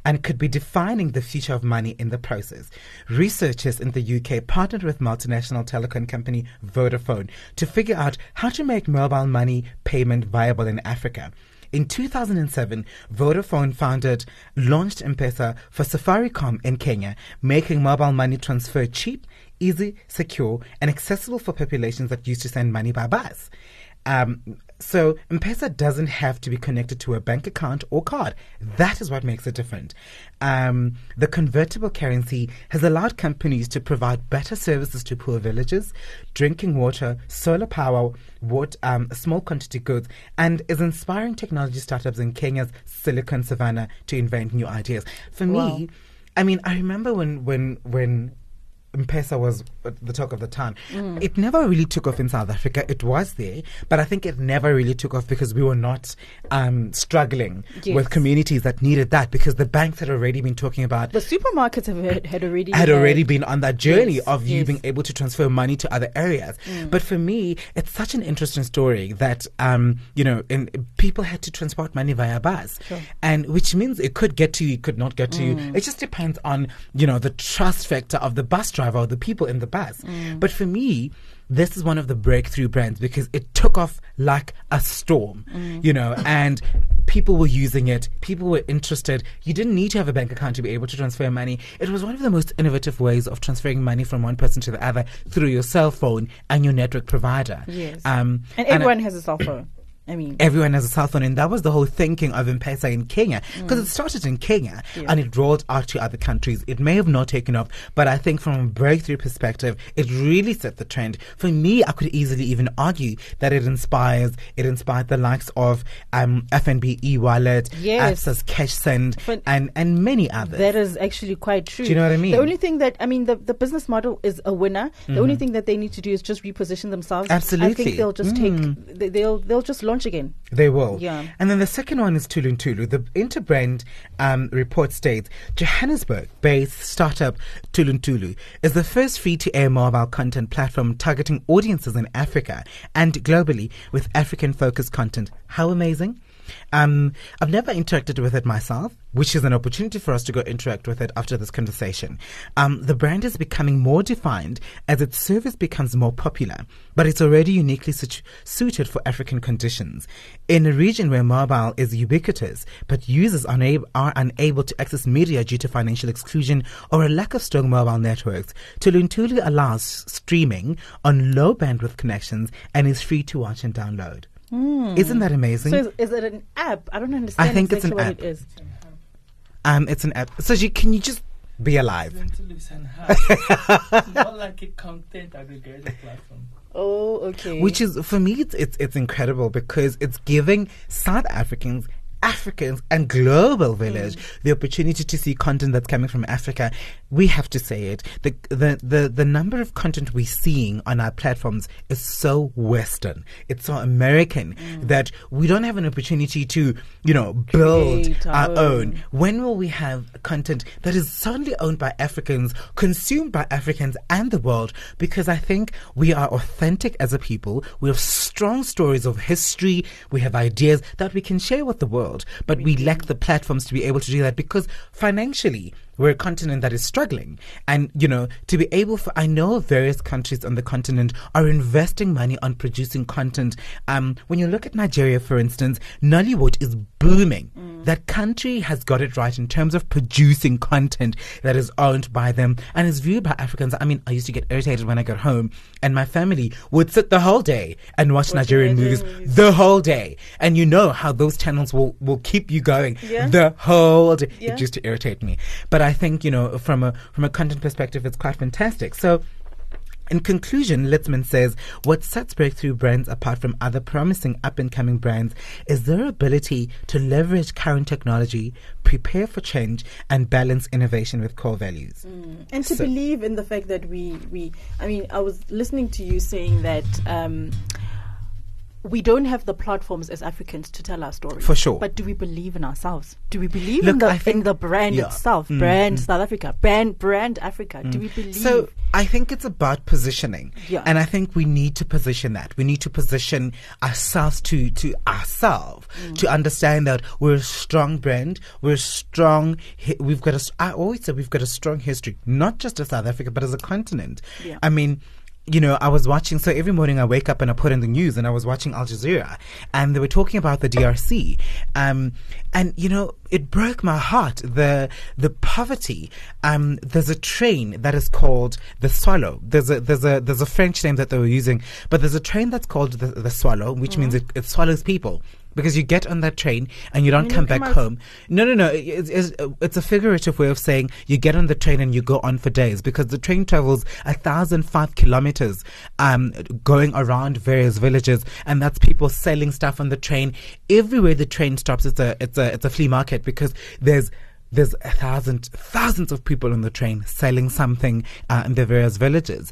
and could be defining the future of money in the process. Researchers in the UK partnered with multinational telecom company Vodafone to figure out how to make mobile money payment viable in Africa. In 2007, Vodafone founded, launched M-Pesa for Safaricom in Kenya, making mobile money transfer cheap, easy, secure, and accessible for populations that used to send money by bus. Um, so M-Pesa doesn't have to be connected to a bank account or card. That is what makes it different. Um, the convertible currency has allowed companies to provide better services to poor villages, drinking water, solar power, what, um, small quantity goods, and is inspiring technology startups in Kenya's Silicon Savannah to invent new ideas. For Wow. me, I mean, I remember when when when M-Pesa was the talk of the town. Mm. It never really took off in South Africa. It was there, but I think it never really took off because we were not um, struggling Yes. with communities that needed that because the banks had already been talking about The supermarkets have had, had already had had- already been on that journey Yes, of you yes. Mm. being able to transfer money to other areas. But for me, it's such an interesting story that um, you know, in, people had to transport money via bus, and which means it could get to you, it could not get to you. Mm. It just depends on you know the trust factor of the bus driver or the people in the bus. Mm. But for me. This is one of the breakthrough brands because it took off like a storm, Mm. you know, and people were using it. People were interested. You didn't need to have a bank account to be able to transfer money. It was one of the most innovative ways of transferring money from one person to the other through your cell phone and your network provider. Yes. Um, and everyone has a cell phone. I mean, Everyone has a cell phone, and that was the whole thinking of M-Pesa in Kenya mm. because it started in Kenya and it rolled out to other countries. It may have not taken off, but I think from a breakthrough perspective, it really set the trend. For me, I could easily even argue that it inspires. It inspired the likes of um, FNB e-wallet, Yes. apps as Cash Send, But and and many others. That is actually quite true. Do you know what I mean? The only thing that I mean, the, the business model is a winner. The only mm-hmm. thing that they need to do is just reposition themselves. Absolutely, I think they'll just take mm. they, they'll they'll just launch launch again. They will. Yeah. And then the second one is Tulu Tulu. The Interbrand um, report states Johannesburg-based startup Tulu Tulu is the first free-to-air mobile content platform targeting audiences in Africa and globally with African-focused content. How amazing! Um, I've never interacted with it myself, which is an opportunity for us to go interact with it after this conversation. Um, the brand is becoming more defined as its service becomes more popular, but it's already uniquely situ- suited for African conditions. In a region where mobile is ubiquitous, but users unab- are unable to access media due to financial exclusion or a lack of strong mobile networks, Tuluntulu allows streaming on low bandwidth connections and is free to watch and download. Isn't that amazing? So is, is it an app? I don't understand I think it's an app. it is. Um, it's an app. So you, can you just be alive? Lentulus and Hub. Not like a content aggregator platform. Oh, okay. Which is for me, it's, it's it's incredible because it's giving South Africans. Africans and global hmm. village the opportunity to see content that's coming from Africa. We have to say it. The, the the the number of content we're seeing on our platforms is so Western. It's so American hmm. that we don't have an opportunity to, you know, build Create our our own. own. When will we have content that is solely owned by Africans, consumed by Africans and the world? Because I think we are authentic as a people. We have strong stories of history. We have ideas that we can share with the world, but we lack the platforms to be able to do that because financially, we're a continent that is struggling. And, you know, to be able for, I know various countries on the continent are investing money on producing content. Um, when you look at Nigeria, for instance, Nollywood is booming. That country has got it right in terms of producing content that is owned by them and is viewed by Africans. I mean, I used to get irritated when I got home and my family would sit the whole day and watch Nigerian movies movies. the whole day. And you know how those channels will, will keep you going Yeah. the whole day. Yeah. It used to irritate me. But I think, you know, from a from a content perspective, it's quite fantastic. So in conclusion, Lirtsman says what sets breakthrough brands apart from other promising up and coming brands is their ability to leverage current technology, prepare for change, and balance innovation with core values. and to So- believe in the fact that we we I mean I was listening to you saying that um we don't have the platforms as Africans to tell our story. For sure. But do we believe in ourselves? Do we believe in the in the brand yeah. itself? Mm, brand South Africa, brand brand Africa. Do we believe? So I think it's about positioning, Yeah. and I think we need to position that. We need to position ourselves to to ourselves Mm. to understand that we're a strong brand. We're strong. We've got a. I always say we've got a strong history, not just as South Africa, but as a continent. Yeah. I mean. You know, I was watching, so every morning I wake up and I put in the news and I was watching Al Jazeera and they were talking about the DRC. Um, and, you know, it broke my heart. The, the poverty. Um, there's a train that is called the Swallow. There's a, there's a, there's a French name that they were using, but there's a train that's called the, the Swallow, which means it, it swallows people. Because you get on that train and you don't You come don't come back out- home. No, no, no. It's, it's, it's a figurative way of saying you get on the train and you go on for days because the train travels a thousand five kilometers, um, going around various villages, and that's people selling stuff on the train. Everywhere the train stops, it's a it's a it's a flea market because there's there's a thousand thousands of people on the train selling something uh, in their various villages.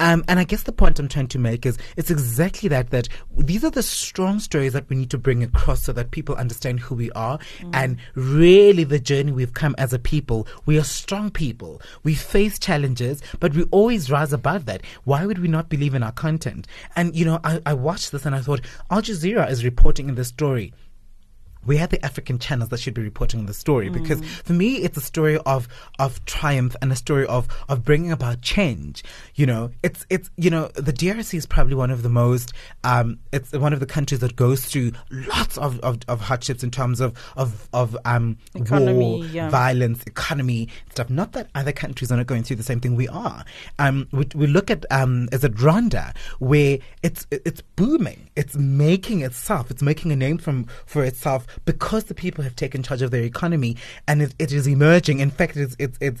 Um, and I guess the point I'm trying to make is it's exactly that, that these are the strong stories that we need to bring across so that people understand who we are and really the journey we've come as a people. We are strong people. We face challenges, but we always rise above that. Why would we not believe in our content? And, you know, I, I watched this and I thought, Al Jazeera is reporting in this story we have the African channels that should be reporting on the story because for me it's a story of of triumph and a story of of bringing about change. You know, it's it's you know the DRC is probably one of the most um it's one of the countries that goes through lots of of, of hardships in terms of of of um Economy, war, yeah. violence, economy stuff. Not that other countries are not going through the same thing we are. Um, we, we look at um, is it Rwanda where it's it's booming. It's making itself. It's making a name from for itself because the people have taken charge of their economy and it, it is emerging. In fact, it's it's it's.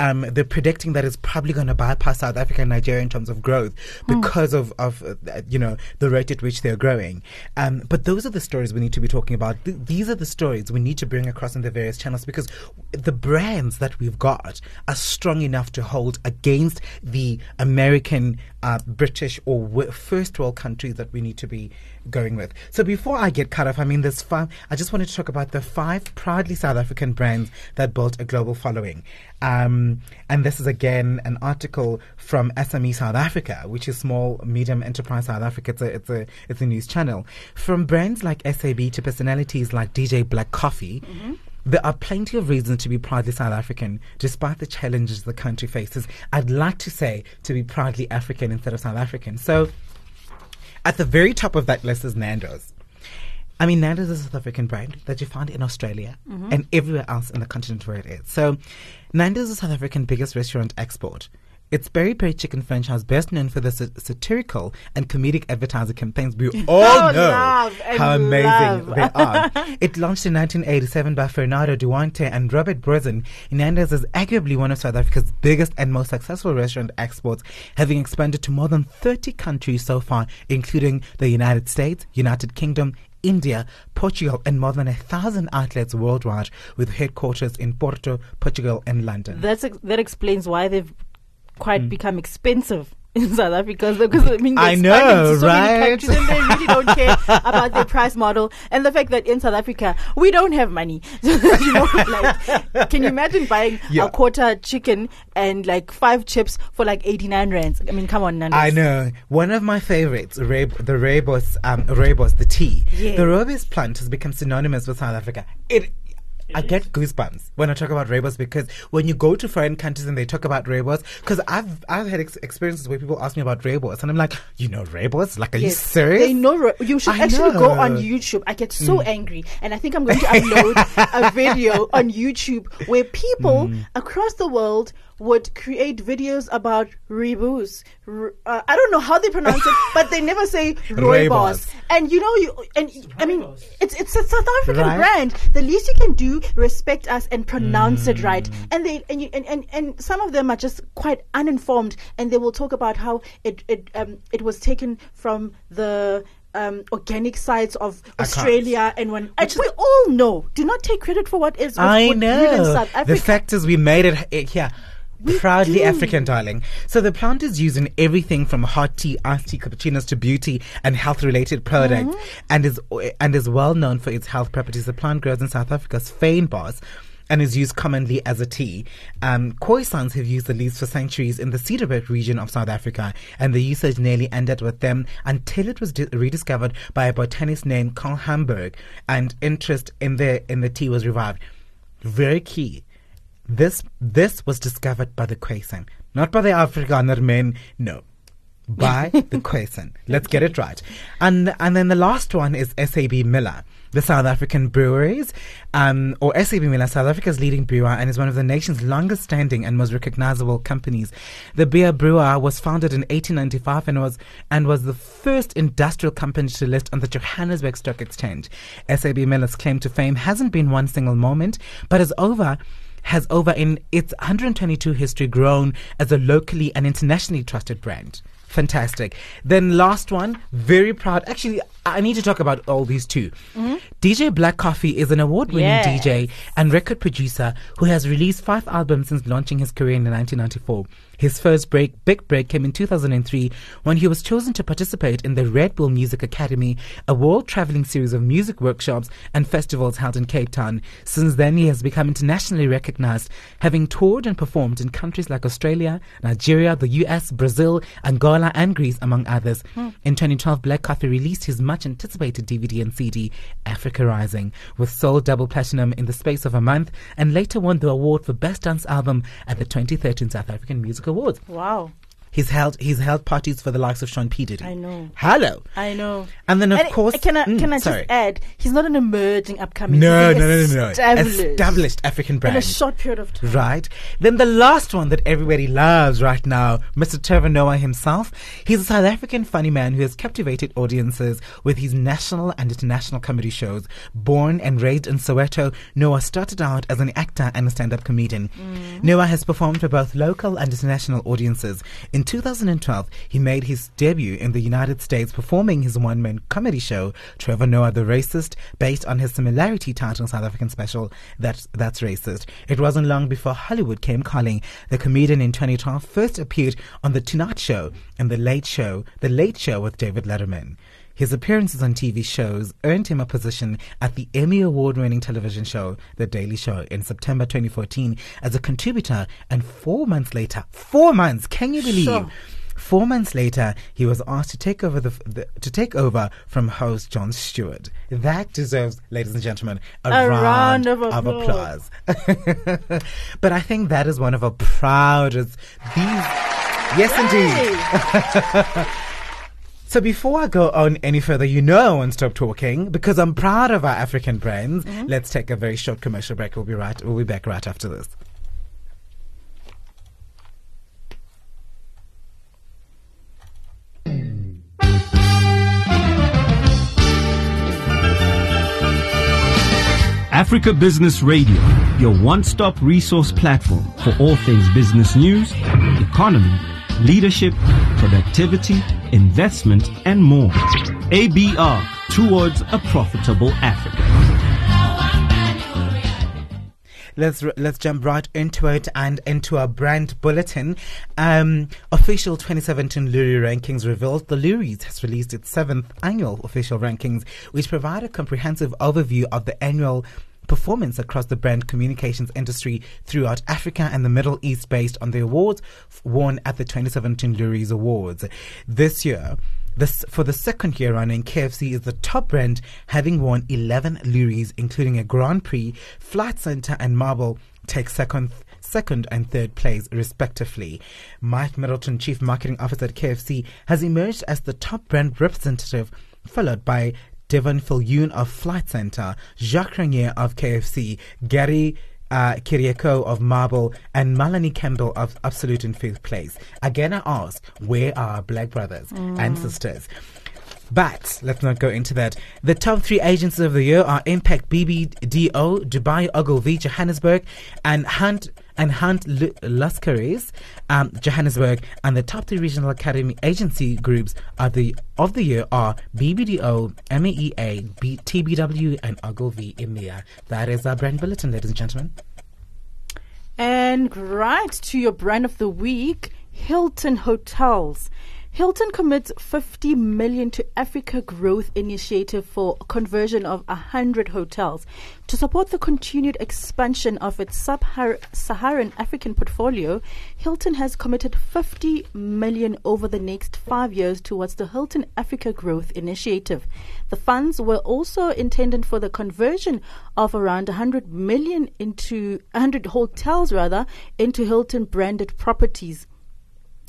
Um, they're predicting that it's probably going to bypass South Africa and Nigeria in terms of growth because of, of uh, you know the rate at which they're growing. Um, but those are the stories we need to be talking about. Th- these are the stories we need to bring across in the various channels because the brands that we've got are strong enough to hold against the American uh, British or w- first world countries that we need to be going with. So before I get cut off, I mean, there's five. I just want to talk about the five proudly South African brands that built a global following. Um, and this is again an article from SME South Africa, which is Small Medium Enterprise South Africa. It's a it's a it's a news channel. From brands like SAB to personalities like DJ Black Coffee. There are plenty of reasons to be proudly South African, despite the challenges the country faces. I'd like to say to be proudly African instead of South African. So, at the very top of that list is Nando's. I mean, Nando's is a South African brand that you find in Australia mm-hmm. and everywhere else in the continent where it is. So, Nando's is South African biggest restaurant export. Its Peri Peri Chicken franchise, best known for the sa- satirical and comedic advertising campaigns we all Oh, know how amazing love. they are. it launched in 1987 by Fernando Duarte and Robert Brozin. Nando's is arguably one of South Africa's biggest and most successful restaurant exports, having expanded to more than 30 countries so far, including the United States, United Kingdom, India, Portugal, and more than a thousand outlets worldwide, with headquarters in Porto, Portugal, and London. That's ex- that explains why they've quite become expensive in South Africa. Because I mean. I know, so many right? countries and they really don't care about their price model and the fact that in South Africa we don't have money. you know, like, can you imagine buying Yeah. a quarter chicken and like five chips for like eighty nine rands? I mean, come on, Nando's. I know. One of my favorites, the Rooibos, um, Rooibos, the tea. Yeah. The Rooibos plant has become synonymous with South Africa. It. I get goosebumps when I talk about Rooibos because when you go to foreign countries and they talk about Rooibos, because I've I've had ex- experiences where people ask me about Rooibos and I'm like, you know Rooibos? Like, are you serious? They know you should I actually go on. Mm. YouTube. I get so angry, and I think I'm going to upload a video on YouTube where people Mm. across the world would create videos about rebus. R- uh, I don't know how they pronounce it, but they never say Rooibos. rooibos. And you know, you and I mean, it's it's a South African Right. brand. The least you can do, respect us and pronounce it right. Mm. And they and, you, and and and some of them are just quite uninformed, and they will talk about how it it um it was taken from the. Um, organic sides of can't. Australia and when and we all know. Do not take credit for what is. I what we live in know. South The fact is, we made it h- here. Proudly do. African, darling. So the plant is used in everything from hot tea, iced tea, cappuccinos to beauty and health-related products, Mm-hmm. and is and is well known for its health properties. The plant grows in South Africa's fynbos and is used commonly as a tea. Um, Khoisans have used the leaves for centuries in the Cederberg region of South Africa, and the usage nearly ended with them until it was di- rediscovered by a botanist named Carl Thunberg, and interest in the in the tea was revived. Very key. This this was discovered by the Khoisan, not by the Afrikaner men. No, by the Khoisan. Let's get it right. And and then the last one is SAB Miller, the South African breweries, um, or SAB Miller, South Africa's leading brewer, and is one of the nation's longest standing and most recognizable companies. The beer brewer was founded in 1895 and was and was the first industrial company to list on the Johannesburg Stock Exchange. SAB Miller's claim to fame hasn't been one single moment, but is over has over in its 122 history grown as a locally and internationally trusted brand. Fantastic. Then last one, very proud. Actually, I need to talk about all these 2 mm-hmm. DJ Black Coffee is an award-winning Yes. DJ and record producer who has released five albums since launching his career in 1994. His first break, big break, came in 2003 when he was chosen to participate in the Red Bull Music Academy, a world-traveling series of music workshops and festivals held in Cape Town. Since then, he has become internationally recognized, having toured and performed in countries like Australia, Nigeria, the US, Brazil, Angola, and Greece, among others. Hmm. In 2012, Black Coffee released his much-anticipated DVD and CD, Africa Rising, with sold double platinum in the space of a month, and later won the award for Best Dance Album at the 2013 South African Music Awards. Wow, He's held he's held parties for the likes of Sean P Diddy. I know. Hello. I know. And then of And, course, can I Mm, can I sorry. just add? He's not an emerging upcoming. No, no, no, no, no. Established, Established African brand. in a short period of time. Right. Then the last one that everybody loves right now, Mr. Trevor Noah himself. He's a South African funny man who has captivated audiences with his national and international comedy shows. Born and raised in Soweto, Noah started out as an actor and a stand-up comedian. Noah has performed for both local and international audiences, In 2012, he made his debut in the United States performing his one man comedy show, Trevor Noah the Racist, based on his similarity titled South African special, That's, That's Racist. It wasn't long before Hollywood came calling. The comedian in 2012 first appeared on The Tonight Show and The Late Show, The Late Show with David Letterman. His appearances on TV shows earned him a position at the Emmy Award winning television show, The Daily Show, in September 2014 as a contributor. And four months later, four months, can you believe? Sure. Four months later, he was asked to take over the, the to take over from host Jon Stewart. That deserves, ladies and gentlemen, a, A round of applause. but I think that is one of our proudest. These, yes, indeed. So before I go on any further, you know I won't stop talking because I'm proud of our African brands. Mm-hmm. Let's take a very short commercial break. We'll be right. We'll be back right after this. Africa Business Radio, your one-stop resource platform for all things business news, economy, leadership, productivity, investment, and more. ABR, towards a profitable Africa. Let's let's jump right into it and into our brand bulletin. Um, official 2017 Loerie rankings revealed the Loeries has released its seventh annual official rankings, which provide a comprehensive overview of the annual performance across the brand communications industry throughout Africa and the Middle East based on the awards won at the 2017 Loeries Awards. This year, this, for the second year running, KFC is the top brand, having won 11 Loeries, including a Grand Prix, Flight Center, and Marble take second second and third place, respectively. Mike Middleton, Chief Marketing Officer at KFC, has emerged as the top brand representative, followed by Devon Filyoun of Flight Center, Jacques Renier of KFC, Gary uh, Kiriako of Marble, and Melanie Campbell of Absolute in fifth place. Again, I ask, where are our black brothers and sisters? But let's not go into that. The top three agencies of the year are Impact BBDO, Dubai Ogilvy, Johannesburg, and Hunt and Hunt Lascaris, um, Johannesburg. And the top three regional academy agency groups are the of the year are BBDO, MEEA, B- TBW, and Ogilvy EMEA. That is our brand bulletin, ladies and gentlemen. And right to your brand of the week, Hilton Hotels. Hilton commits 50 million to Africa Growth Initiative for conversion of 100 hotels. To support the continued expansion of its sub-Saharan African portfolio, Hilton has committed 50 million over the next 5 years towards the Hilton Africa Growth Initiative. The funds were also intended for the conversion of around 100 million into 100 hotels rather into Hilton branded properties.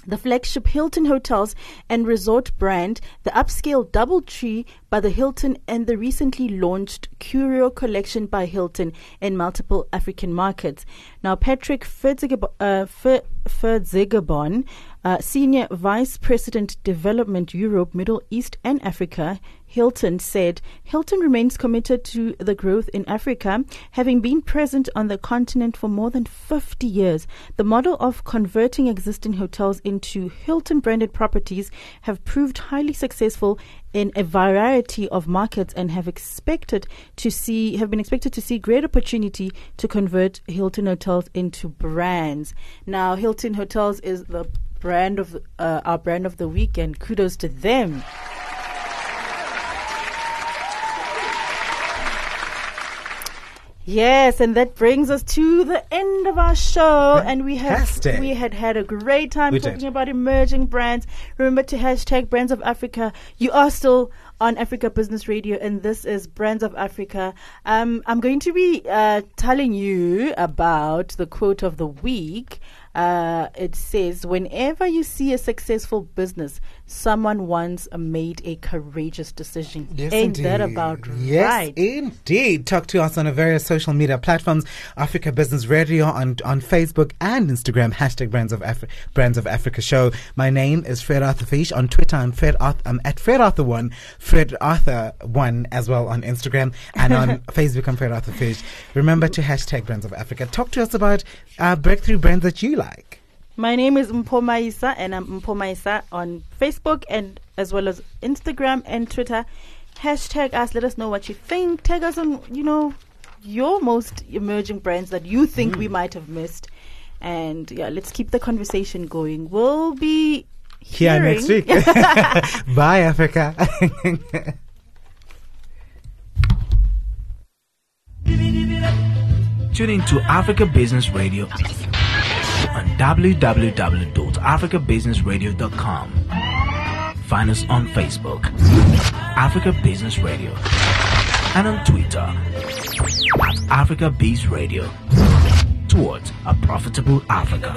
The flagship Hilton Hotels and Resort brand, the upscale Doubletree by the Hilton, and the recently launched Curio Collection by Hilton in multiple African markets. Now, Patrick Fitzgib- uh, Fitzgibbon, uh, Senior Vice President Development Europe, Middle East, and Africa, Hilton said Hilton remains committed to the growth in Africa, having been present on the continent for more than 50 years. The model of converting existing hotels into Hilton branded properties have proved highly successful in a variety of markets and have expected to see have been expected to see great opportunity to convert Hilton hotels into brands. Now Hilton Hotels is the brand of uh, our brand of the week and kudos to them. Yes, and that brings us to the end of our show, and we have we had had a great time We talking did. about emerging brands. Remember to hashtag Brands of Africa. You are still on Africa Business Radio, and this is Brands of Africa. Um, I'm going to be uh, telling you about the quote of the week. Uh, it says, "Whenever you see a successful business, someone once made a courageous decision." Yes, Ain't that about yes, right? indeed. Talk to us on our various social media platforms, Africa Business Radio on on Facebook and Instagram. Hashtag Brands of Afri- Brands of Africa Show. My name is Fred Arthur Fish on Twitter. I'm Fred Arthur. I'm at Fred Arthur One, Fred Arthur One as well on Instagram and on Facebook. I'm Fred Arthur Fish. Remember to hashtag Brands of Africa. Talk to us about uh, breakthrough brands that you like. My name is Mpomaisa, and I'm Mpomaisa on Facebook and as well as Instagram and Twitter. Hashtag us. Let us know what you think. Tag us on, you know, your most emerging brands that you think we hmm. might have missed. And yeah, let's keep the conversation going. We'll be Here hearing- next week. Bye, Africa. Tune in to Africa Business Radio on www.africabusinessradio.com. Find us on Facebook, Africa Business Radio, and on Twitter at Africa Biz Radio. Towards a profitable Africa.